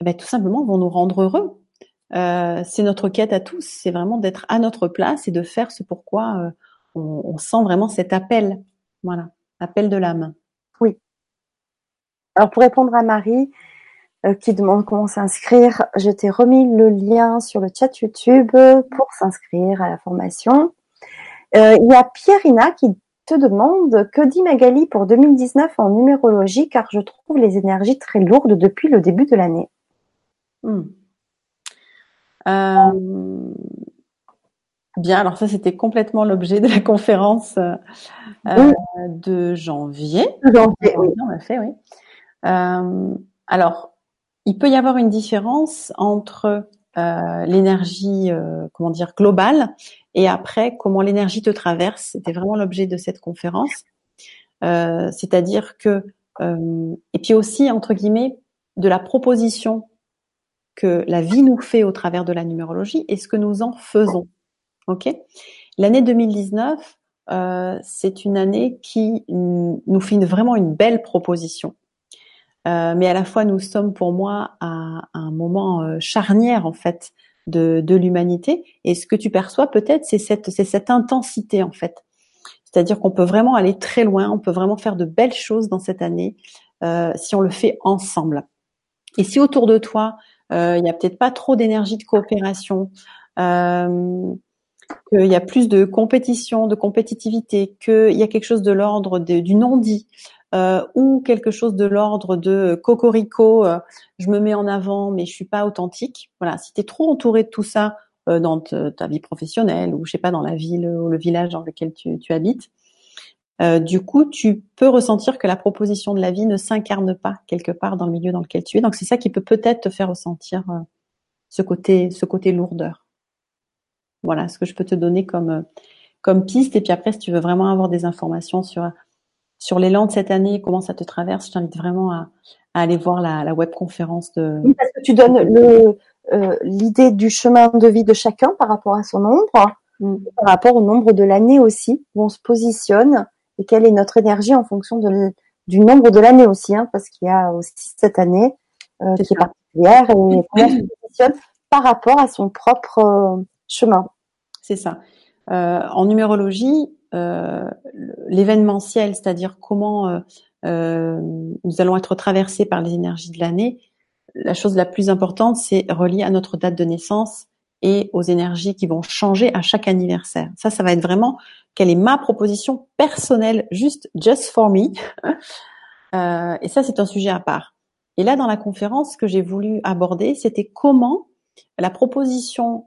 eh ben, tout simplement vont nous rendre heureux. Euh, c'est notre quête à tous, c'est vraiment d'être à notre place et de faire ce pourquoi euh, on, on, sent vraiment cet appel. Voilà. Appel de l'âme. Oui. Alors pour répondre à Marie qui demande comment s'inscrire, je t'ai remis le lien sur le chat YouTube pour s'inscrire à la formation. Euh, il y a Pierrina qui te demande que dit Magali pour 2019 en numérologie car je trouve les énergies très lourdes depuis le début de l'année. Hmm. Euh, Bien, alors ça c'était complètement l'objet de la conférence euh, euh de janvier. Janvier, oui. A fait, oui. Euh, alors, il peut y avoir une différence entre euh, l'énergie, euh, comment dire, globale, et après comment l'énergie te traverse. C'était vraiment l'objet de cette conférence. C'est-à-dire que, et puis aussi entre guillemets, de la proposition que la vie nous fait au travers de la numérologie et ce que nous en faisons. Ok? L'année 2019, euh, c'est une année qui nous fait vraiment une belle proposition. Euh, mais à la fois, nous sommes pour moi à, un moment euh, charnière en fait de, de l'humanité. Et ce que tu perçois peut-être, c'est cette, c'est cette intensité en fait. C'est-à-dire qu'on peut vraiment aller très loin, on peut vraiment faire de belles choses dans cette année euh, si on le fait ensemble. Et si autour de toi, euh, il n'y a peut-être pas trop d'énergie de coopération, qu'il y a plus de compétition, de compétitivité, qu'il y a quelque chose de l'ordre du non-dit euh, ou quelque chose de l'ordre de cocorico, euh, je me mets en avant mais je suis pas authentique. Voilà, si tu es trop entouré de tout ça euh, dans ta vie professionnelle ou je sais pas dans la ville ou le village dans lequel tu, tu habites, euh, du coup, tu peux ressentir que la proposition de la vie ne s'incarne pas quelque part dans le milieu dans lequel tu es. Donc c'est ça qui peut peut-être te faire ressentir ce côté, ce côté lourdeur. Voilà ce que je peux te donner comme euh, comme piste. Et puis après, si tu veux vraiment avoir des informations sur sur l'élan de cette année, comment ça te traverse, je t'invite vraiment à, aller voir la, la web conférence de. Oui, parce que tu donnes le euh, l'idée du chemin de vie de chacun par rapport à son nombre, mm. par rapport au nombre de l'année aussi, où on se positionne et quelle est notre énergie en fonction de, du nombre de l'année aussi, hein, parce qu'il y a aussi cette année euh, qui est particulière et comment on se positionne par rapport à son propre euh, chemin. C'est ça. En numérologie, l'événementiel, c'est-à-dire comment euh, euh, nous allons être traversés par les énergies de l'année, la chose la plus importante, c'est relié à notre date de naissance et aux énergies qui vont changer à chaque anniversaire. Ça, ça va être vraiment quelle est ma proposition personnelle, juste just for me. euh, et ça, c'est un sujet à part. Et là, dans la conférence, ce que j'ai voulu aborder, c'était comment la proposition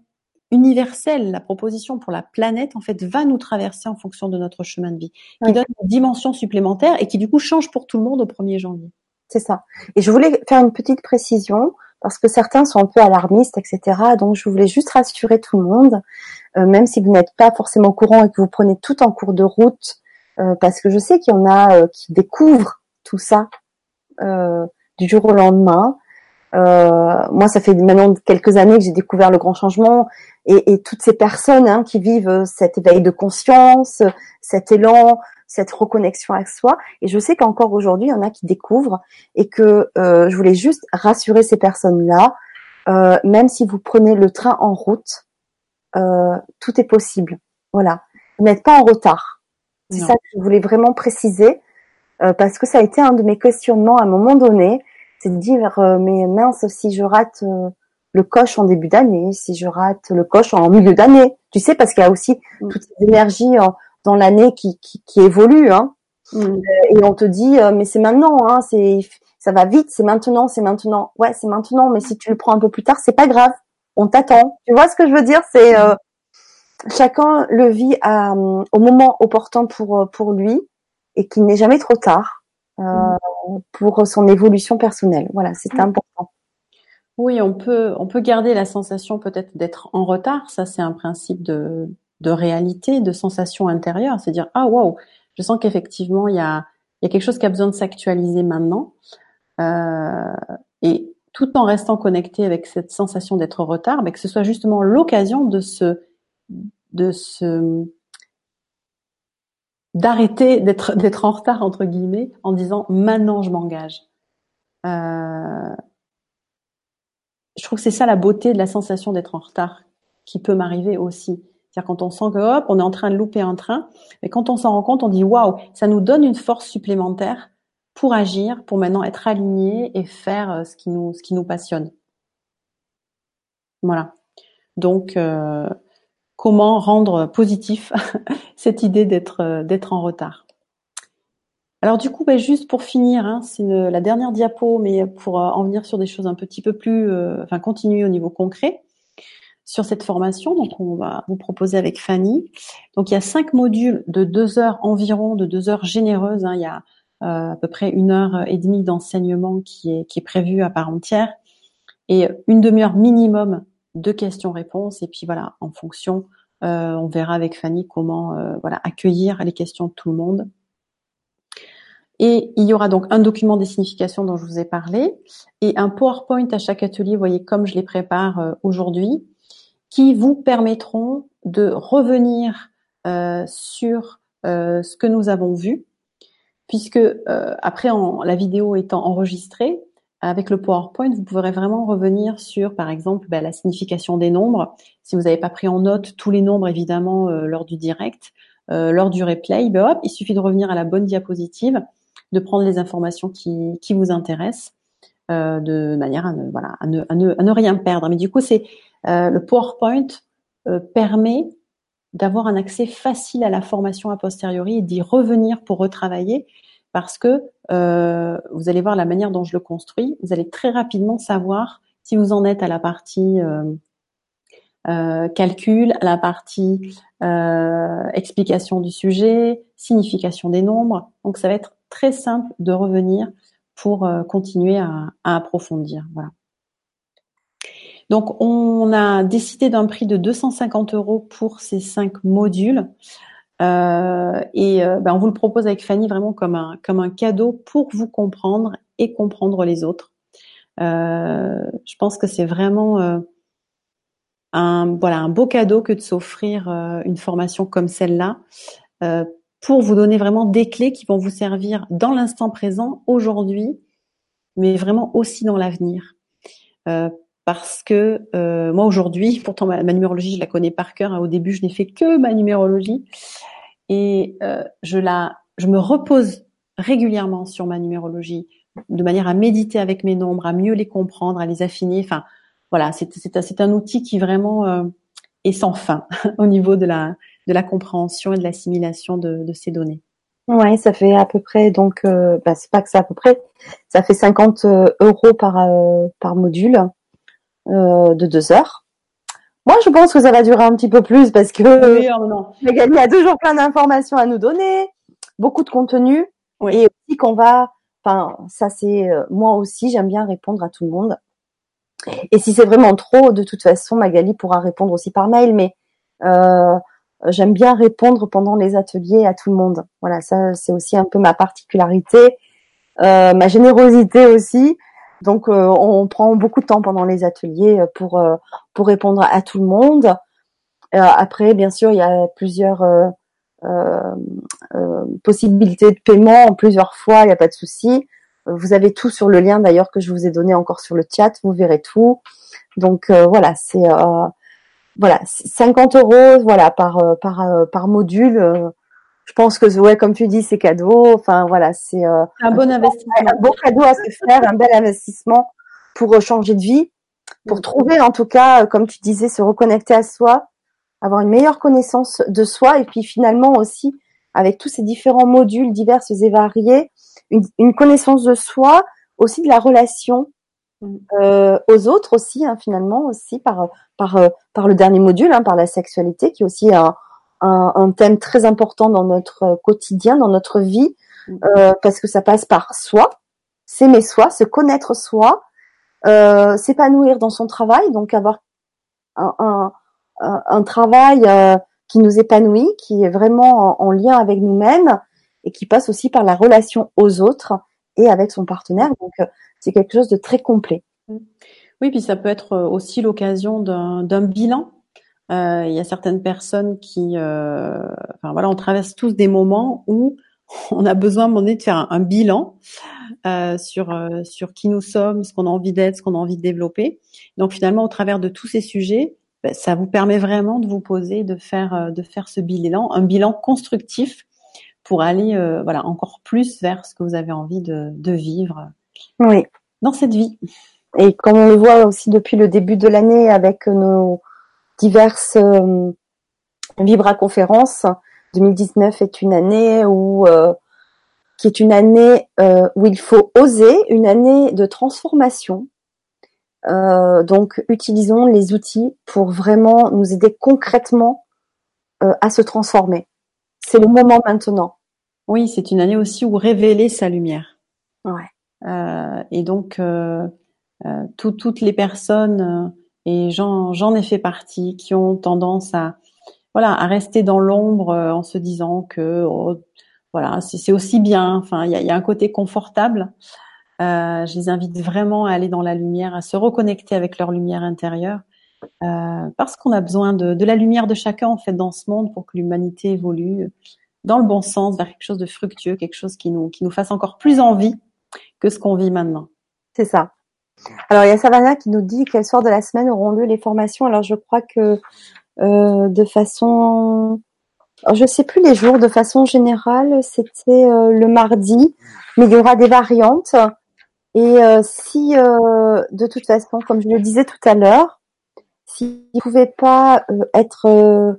universelle, la proposition pour la planète, en fait, va nous traverser en fonction de notre chemin de vie, qui donne une dimension supplémentaire et qui, du coup, change pour tout le monde au 1er janvier. C'est ça. Et je voulais faire une petite précision, parce que certains sont un peu alarmistes, etc. Donc, je voulais juste rassurer tout le monde, euh, même si vous n'êtes pas forcément au courant et que vous prenez tout en cours de route, euh, parce que je sais qu'il y en a euh, qui découvrent tout ça du jour au lendemain. Moi, ça fait maintenant quelques années que j'ai découvert le grand changement et, et toutes ces personnes hein, qui vivent cet éveil de conscience, cet élan, cette reconnexion à soi. Et je sais qu'encore aujourd'hui, il y en a qui découvrent et que euh, je voulais juste rassurer ces personnes-là. Euh, même si vous prenez le train en route, euh, tout est possible. Voilà. Vous n'êtes pas en retard. C'est ça que je voulais vraiment préciser euh, parce que ça a été un de mes questionnements à un moment donné. C'est de dire, euh, mais mince, si je rate euh, le coche en début d'année, si je rate le coche en milieu d'année, tu sais, parce qu'il y a aussi mm. toute cette énergie en, dans l'année qui, qui, qui, évolue. Hein. Mm. Euh, et on te dit, euh, mais c'est maintenant, hein, c'est ça va vite, c'est maintenant, c'est maintenant. Ouais, c'est maintenant, mais si tu le prends un peu plus tard, c'est pas grave. On t'attend. Tu vois ce que je veux dire? C'est euh, chacun le vit à, au moment opportun pour pour lui et qu'il n'est jamais trop tard pour son évolution personnelle. Voilà, c'est important. Oui, on peut on peut garder la sensation peut-être d'être en retard. Ça, c'est un principe de de réalité, de sensation intérieure, c'est dire ah waouh, je sens qu'effectivement il y a il y a quelque chose qui a besoin de s'actualiser maintenant, euh, et tout en restant connecté avec cette sensation d'être en retard, mais que ce soit justement l'occasion de se de se d'arrêter d'être en retard entre guillemets en disant maintenant je m'engage. Euh, je trouve que c'est ça la beauté de la sensation d'être en retard qui peut m'arriver aussi. C'est-à-dire quand on sent que hop, on est en train de louper un train, mais quand on s'en rend compte, on dit waouh, ça nous donne une force supplémentaire pour agir, pour maintenant être aligné et faire euh, ce qui nous ce qui nous passionne. Voilà. Donc euh, comment rendre positif cette idée d'être euh, d'être en retard. Alors du coup, ben, juste pour finir, hein, c'est la dernière diapo, mais pour en venir sur des choses un petit peu plus, enfin continuer au niveau concret sur cette formation. Donc, on va vous proposer avec Fanny. Donc, il y a cinq modules de deux heures environ, de deux heures généreuses. Hein. Il y a euh, à peu près une heure et demie d'enseignement qui est, qui est prévu à part entière et une demi-heure minimum de questions-réponses. Et puis voilà, en fonction, euh, on verra avec Fanny comment euh, voilà accueillir les questions de tout le monde. Et il y aura donc un document des significations dont je vous ai parlé et un PowerPoint à chaque atelier, vous voyez comme je les prépare aujourd'hui, qui vous permettront de revenir euh, sur euh, ce que nous avons vu, puisque euh, après la vidéo étant enregistrée, avec le PowerPoint, vous pourrez vraiment revenir sur, par exemple, bah, la signification des nombres. Si vous n'avez pas pris en note tous les nombres, évidemment, lors du direct, lors du replay, bah, hop, il suffit de revenir à la bonne diapositive, de prendre les informations qui, qui vous intéressent, de manière à ne, voilà, à ne, à ne, à ne rien perdre. Mais du coup, c'est euh, le PowerPoint euh, permet d'avoir un accès facile à la formation a posteriori et d'y revenir pour retravailler parce que euh, vous allez voir la manière dont je le construis, vous allez très rapidement savoir si vous en êtes à la partie calcul, à la partie explication du sujet, signification des nombres. Donc ça va être très simple de revenir pour continuer à, à approfondir. Voilà. Donc, on a décidé d'un prix de 250 euros pour ces cinq modules. Euh, et euh, ben, on vous le propose avec Fanny vraiment comme un, comme un cadeau pour vous comprendre et comprendre les autres. Euh, je pense que c'est vraiment euh, un, voilà, un beau cadeau que de s'offrir euh, une formation comme celle-là pour vous donner vraiment des clés qui vont vous servir dans l'instant présent, aujourd'hui, mais vraiment aussi dans l'avenir. Euh, parce que euh, moi aujourd'hui, pourtant ma, numérologie, je la connais par cœur. Hein. Au début, je n'ai fait que ma numérologie et euh, je la, je me repose régulièrement sur ma numérologie de manière à méditer avec mes nombres, à mieux les comprendre, à les affiner. Enfin, voilà, c'est c'est un outil qui vraiment euh, est sans fin au niveau de la de la compréhension et de l'assimilation de, de, ces données. Ouais, ça fait à peu près donc, euh, bah, c'est pas que ça à peu près, ça fait 50 euros par par module. Euh, de deux heures. Moi, je pense que ça va durer un petit peu plus parce que oui, oh a toujours plein d'informations à nous donner, beaucoup de contenu, et aussi qu'on va, enfin, ça c'est euh, moi aussi, j'aime bien répondre à tout le monde. Et si c'est vraiment trop, de toute façon, Magali pourra répondre aussi par mail, mais euh, j'aime bien répondre pendant les ateliers à tout le monde. Voilà, ça c'est aussi un peu ma particularité, euh, ma générosité aussi. Donc on prend beaucoup de temps pendant les ateliers pour pour répondre à tout le monde. après, bien sûr, il y a plusieurs possibilités de paiement en plusieurs fois, il n'y a pas de souci. Vous avez tout sur le lien d'ailleurs que je vous ai donné encore sur le chat, vous verrez tout. Donc voilà, c'est voilà 50 euros voilà par par par module je pense que ouais, comme tu dis, c'est cadeau. Enfin voilà, c'est euh, un bon investissement, un bon cadeau à se faire, un bel investissement pour euh, changer de vie, pour trouver en tout cas, euh, comme tu disais, se reconnecter à soi, avoir une meilleure connaissance de soi et puis finalement aussi avec tous ces différents modules diverses et variés, une, une connaissance de soi, aussi de la relation mm. euh, aux autres aussi, hein, finalement aussi par par par le dernier module, hein, par la sexualité, qui est aussi un un, un, thème très important dans notre quotidien, dans notre vie, mm. euh, parce que ça passe par soi, s'aimer soi, se connaître soi, euh, s'épanouir dans son travail, donc avoir un, un, un travail euh, qui nous épanouit, qui est vraiment en, lien avec nous-mêmes et qui passe aussi par la relation aux autres et avec son partenaire. Donc euh, c'est quelque chose de très complet. Oui, puis ça peut être aussi l'occasion d'un bilan euh, il y a certaines personnes qui, euh, enfin voilà, on traverse tous des moments où on a besoin à un moment donné de faire un, bilan euh, sur euh, sur qui nous sommes, ce qu'on a envie d'être, ce qu'on a envie de développer. Donc finalement, au travers de tous ces sujets, ben, ça vous permet vraiment de vous poser, de faire euh, de faire ce bilan, un bilan constructif pour aller voilà encore plus vers ce que vous avez envie de, de vivre. Oui. Dans cette vie. Et comme on le voit aussi depuis le début de l'année avec nos diverses euh, vibraconférences. 2019 est une année où euh, qui est une année euh, où il faut oser, une année de transformation. Euh, donc, utilisons les outils pour vraiment nous aider concrètement euh, à se transformer. C'est le moment maintenant. Oui, c'est une année aussi où révéler sa lumière. Ouais. Euh, et donc, tout, toutes les personnes et j'en ai fait partie, qui ont tendance à voilà à rester dans l'ombre euh, en se disant que oh, voilà c'est aussi bien. Enfin, il y a, y a, un côté confortable. Euh, je les invite vraiment à aller dans la lumière, à se reconnecter avec leur lumière intérieure, euh, parce qu'on a besoin de, de, la lumière de chacun en fait dans ce monde pour que l'humanité évolue dans le bon sens vers quelque chose de fructueux, quelque chose qui nous qui nous fasse encore plus envie que ce qu'on vit maintenant. C'est ça. Alors il y a Savannah qui nous dit quel soir de la semaine auront lieu les formations. Alors je crois que euh, de façon, je sais plus les jours. De façon générale, c'était euh, le mardi, mais il y aura des variantes. Et euh, si de toute façon, comme je le disais tout à l'heure, si vous ne pouvez pas être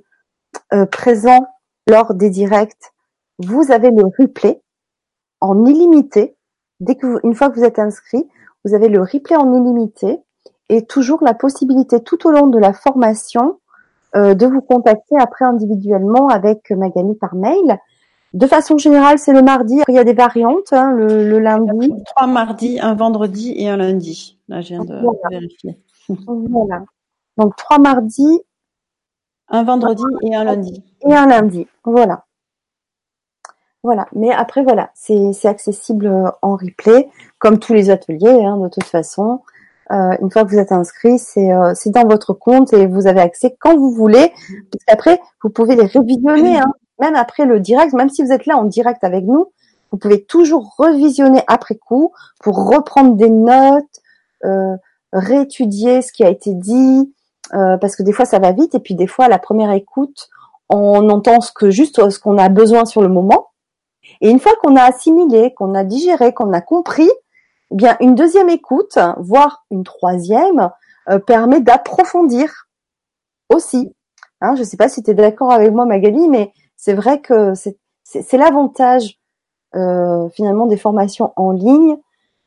présent lors des directs, vous avez le replay en illimité. Dès que une fois que vous êtes inscrit, vous avez le replay en illimité et toujours la possibilité tout au long de la formation euh, de vous contacter après individuellement avec Magali par mail. De façon générale, c'est le mardi. Il y a des variantes, hein, le, lundi. Trois mardis, un vendredi et un lundi. Là, je viens de vérifier. Voilà. Donc trois mardis, un vendredi et un lundi. Et un lundi. Voilà. Voilà. Mais après, voilà, c'est accessible euh, en replay comme tous les ateliers, hein, de toute façon. Euh, une fois que vous êtes inscrit, c'est euh, c'est dans votre compte et vous avez accès quand vous voulez. Qu'après, vous pouvez les révisionner, hein, même après le direct, même si vous êtes là en direct avec nous, vous pouvez toujours revisionner après coup pour reprendre des notes, réétudier ce qui a été dit, parce que des fois ça va vite et puis des fois la première écoute, on entend ce que juste ce qu'on a besoin sur le moment. Et une fois qu'on a assimilé, qu'on a digéré, qu'on a compris, eh bien une deuxième écoute, voire une troisième, euh, permet d'approfondir aussi. Hein, je ne sais pas si tu es d'accord avec moi, Magali, mais c'est vrai que c'est l'avantage euh, finalement des formations en ligne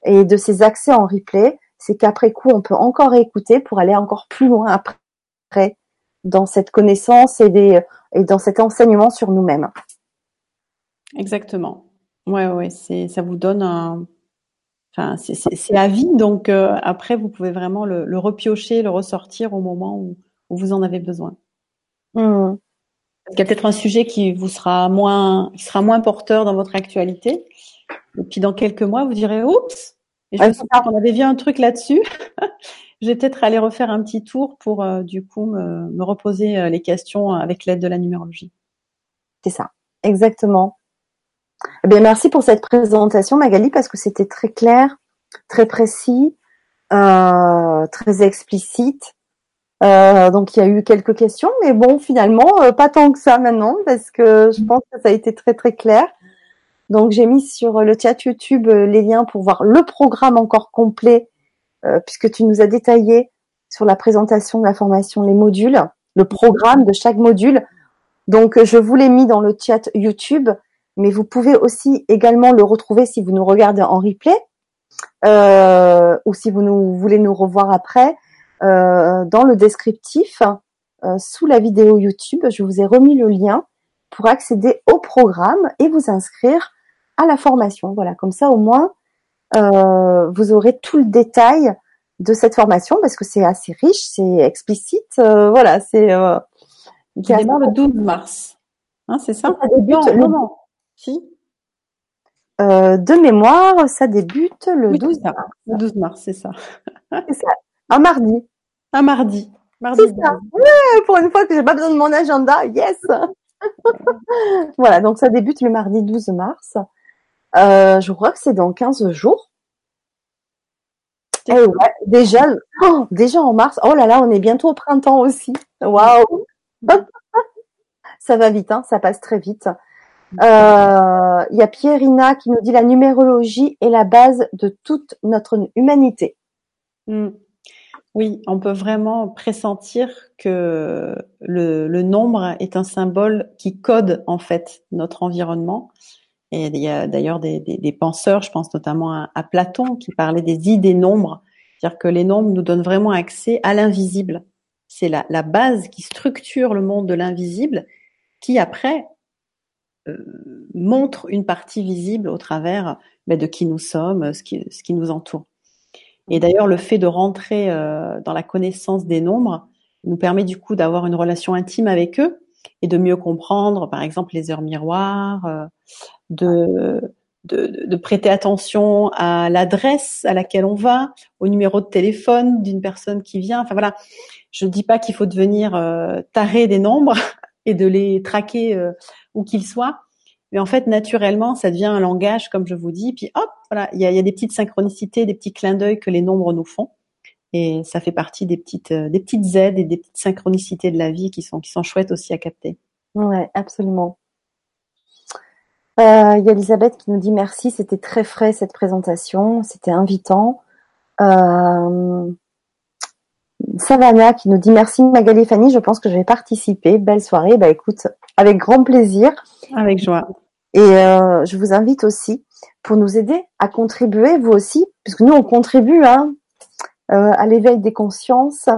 et de ces accès en replay, c'est qu'après coup, on peut encore écouter pour aller encore plus loin après dans cette connaissance et, des, et dans cet enseignement sur nous-mêmes. Exactement. Ouais, ouais, c'est ça vous donne un, Enfin, c'est à vie, donc euh, après, vous pouvez vraiment le, le, repiocher, le ressortir au moment où, où vous en avez besoin. Mmh. Il y a peut-être un sujet qui vous sera moins, qui sera moins porteur dans votre actualité. Et puis dans quelques mois, vous direz, oups, Et je me souviens qu'on avait vu un truc là-dessus. je vais peut-être aller refaire un petit tour pour euh, du coup me, me reposer euh, les questions avec l'aide de la numérologie. C'est ça, exactement. Eh bien, merci pour cette présentation, Magali, parce que c'était très clair, très précis, euh, très explicite. Euh, donc il y a eu quelques questions, mais bon, finalement, euh, pas tant que ça maintenant, parce que je pense que ça a été très très clair. Donc j'ai mis sur le chat YouTube euh, les liens pour voir le programme encore complet, puisque tu nous as détaillé sur la présentation de la formation les modules, le programme de chaque module. Donc je vous l'ai mis dans le chat YouTube, mais vous pouvez aussi également le retrouver si vous nous regardez en replay, ou si vous nous, voulez nous revoir après euh, dans le descriptif euh, sous la vidéo YouTube, je vous ai remis le lien pour accéder au programme et vous inscrire à la formation. Voilà, comme ça au moins euh, vous aurez tout le détail de cette formation parce que c'est assez riche, c'est explicite. voilà, c'est. Euh, qui démarre le 12 mars. Hein, c'est ça, ça débute le... non, Si. de mémoire, ça débute le 12 mars. Le 12 mars, c'est ça. c'est ça. Un mardi. Un mardi. mardi c'est ça. pour une fois que j'ai pas besoin de mon agenda, yes. voilà, donc ça débute le mardi 12 mars. Euh, je crois que c'est dans 15 jours. Eh ouais, déjà, oh, déjà en mars. Oh là là, on est bientôt au printemps aussi. Waouh. ça va vite, hein, ça passe très vite. Euh, il y a Pierrina qui nous dit la numérologie est la base de toute notre humanité. Hmm. Oui, on peut vraiment pressentir que le, nombre est un symbole qui code en fait notre environnement. Et il y a d'ailleurs des, penseurs, je pense notamment à, Platon, qui parlait des idées nombres, c'est-à-dire que les nombres nous donnent vraiment accès à l'invisible. C'est la, base qui structure le monde de l'invisible, qui après euh, montre une partie visible au travers ben, de qui nous sommes, ce qui, ce qui nous entoure. Et d'ailleurs, le fait de rentrer euh, dans la connaissance des nombres nous permet du coup d'avoir une relation intime avec eux et de mieux comprendre, par exemple, les heures miroirs, euh, de, de, de, prêter attention à l'adresse à laquelle on va, au numéro de téléphone d'une personne qui vient. Enfin voilà, je ne dis pas qu'il faut devenir euh, taré des nombres et de les traquer où qu'ils soient, mais en fait, naturellement, ça devient un langage, comme je vous dis. Puis hop, voilà, il y a, des petites synchronicités, des petits clins d'œil que les nombres nous font. Et ça fait partie des petites, euh, des petites aides et des petites synchronicités de la vie qui sont, qui sont chouettes aussi à capter. Ouais, absolument. Euh, il y a Elisabeth qui nous dit merci, c'était très frais cette présentation, c'était invitant. Euh, Savannah qui nous dit merci Magali et Fanny, je pense que je vais participer. Belle soirée. Bah écoute, avec grand plaisir. Avec joie. Et euh, je vous invite aussi pour nous aider à contribuer, vous aussi, puisque nous on contribue hein, euh, à l'éveil des consciences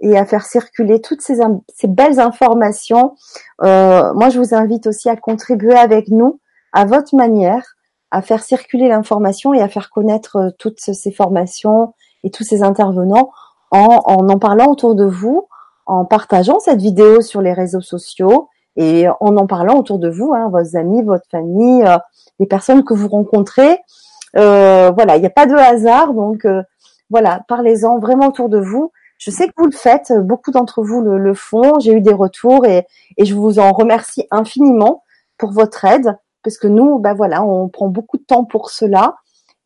et à faire circuler toutes ces, ces belles informations. Euh, moi, je vous invite aussi à contribuer avec nous à votre manière, à faire circuler l'information et à faire connaître euh, toutes ces formations et tous ces intervenants en, en en parlant autour de vous, en partageant cette vidéo sur les réseaux sociaux et en en parlant autour de vous, hein, vos amis, votre famille, euh, les personnes que vous rencontrez. Euh, voilà, il n'y a pas de hasard, donc euh, voilà, parlez-en vraiment autour de vous. Je sais que vous le faites, beaucoup d'entre vous le, font. J'ai eu des retours et, et, je vous en remercie infiniment pour votre aide, parce que nous, ben voilà, on prend beaucoup de temps pour cela.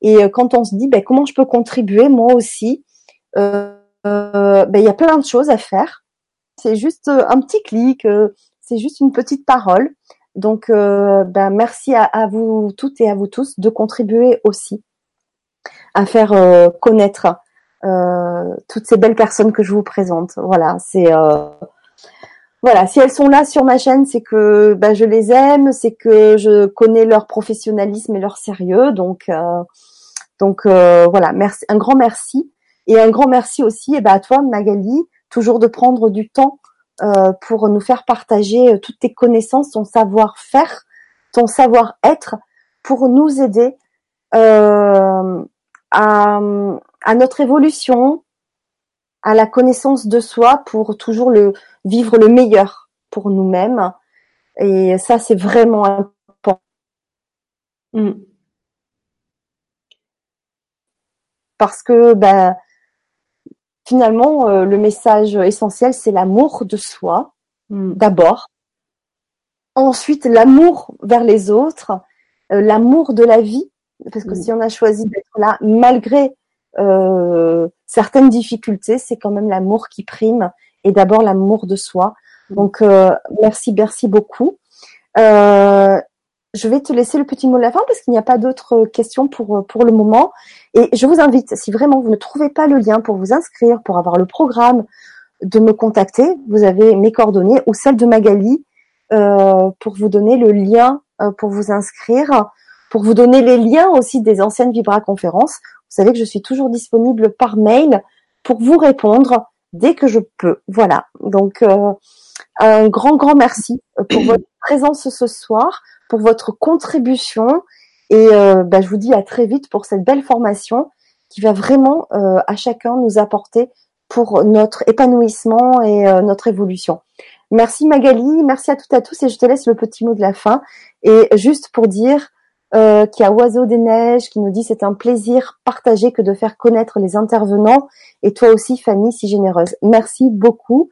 Et quand on se dit, ben, comment je peux contribuer moi aussi, ben, il y a plein de choses à faire. C'est juste un petit clic, c'est juste une petite parole. Donc, euh, ben, merci à, vous toutes et à vous tous de contribuer aussi à faire euh, connaître euh, toutes ces belles personnes que je vous présente. Voilà, c'est voilà, si elles sont là sur ma chaîne, c'est que ben, je les aime, c'est que je connais leur professionnalisme et leur sérieux. Donc, donc voilà, un grand merci et un grand merci aussi, eh ben, à toi Magali, toujours de prendre du temps pour nous faire partager euh, toutes tes connaissances, ton savoir-faire, ton savoir-être, pour nous aider euh, à, à, notre évolution, à la connaissance de soi, pour toujours le vivre le meilleur pour nous-mêmes. Et ça, c'est vraiment important. Mm. parce que ben, finalement, euh, le message essentiel, c'est l'amour de soi, mm. d'abord. Ensuite, l'amour vers les autres, euh, l'amour de la vie, parce que mm. si on a choisi d'être là, malgré euh, certaines difficultés, c'est quand même l'amour qui prime, et d'abord l'amour de soi. Mm. Donc, merci, merci beaucoup. Euh, je vais te laisser le petit mot de la fin parce qu'il n'y a pas d'autres questions pour, pour le moment. Et je vous invite, si vraiment vous ne trouvez pas le lien pour vous inscrire, pour avoir le programme, de me contacter. Vous avez mes coordonnées ou celles de Magali euh, pour vous donner le lien euh, pour vous inscrire, pour vous donner les liens aussi des anciennes Vibra conférences. Vous savez que je suis toujours disponible par mail pour vous répondre dès que je peux. Voilà. Donc euh, un grand grand merci pour votre présence ce soir pour votre contribution. Et euh, bah, je vous dis à très vite pour cette belle formation qui va vraiment euh, à chacun nous apporter pour notre épanouissement et euh, notre évolution. Merci Magali, merci à toutes et à tous et je te laisse le petit mot de la fin. Et juste pour dire qu'il y a Oiseau des Neiges qui nous dit c'est un plaisir partagé que de faire connaître les intervenants et toi aussi Fanny si généreuse. Merci beaucoup.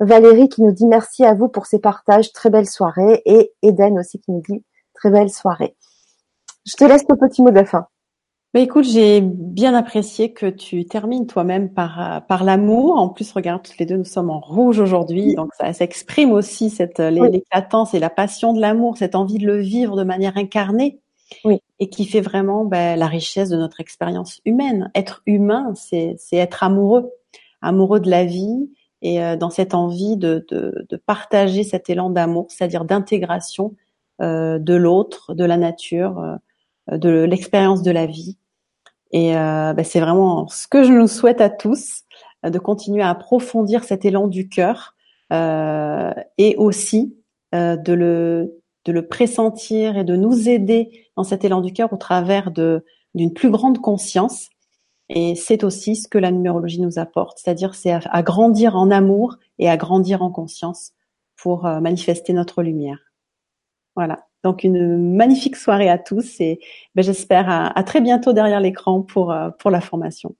Valérie qui nous dit merci à vous pour ces partages, très belle soirée. Et Eden aussi qui nous dit très belle soirée. Je te laisse le petit mot de la fin. Bah écoute, j'ai bien apprécié que tu termines toi-même par par l'amour. En plus, regarde, toutes les deux, nous sommes en rouge aujourd'hui, donc ça s'exprime aussi cette l'éclatance et la passion de l'amour, cette envie de le vivre de manière incarnée, oui. et qui fait vraiment bah, la richesse de notre expérience humaine. Être humain, c'est c'est être amoureux, amoureux de la vie, et euh, dans cette envie de, de, de partager cet élan d'amour, c'est-à-dire d'intégration euh, de l'autre, de la nature, euh, de l'expérience de la vie. Et bah, c'est vraiment ce que je nous souhaite à tous, de continuer à approfondir cet élan du cœur et aussi de le de le pressentir et de nous aider dans cet élan du cœur au travers de d'une plus grande conscience et c'est aussi ce que la numérologie nous apporte, c'est-à-dire c'est à, grandir en amour et à grandir en conscience pour euh, manifester notre lumière. Voilà. Donc une magnifique soirée à tous et ben, j'espère à, très bientôt derrière l'écran pour, euh, pour la formation.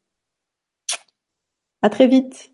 À très vite.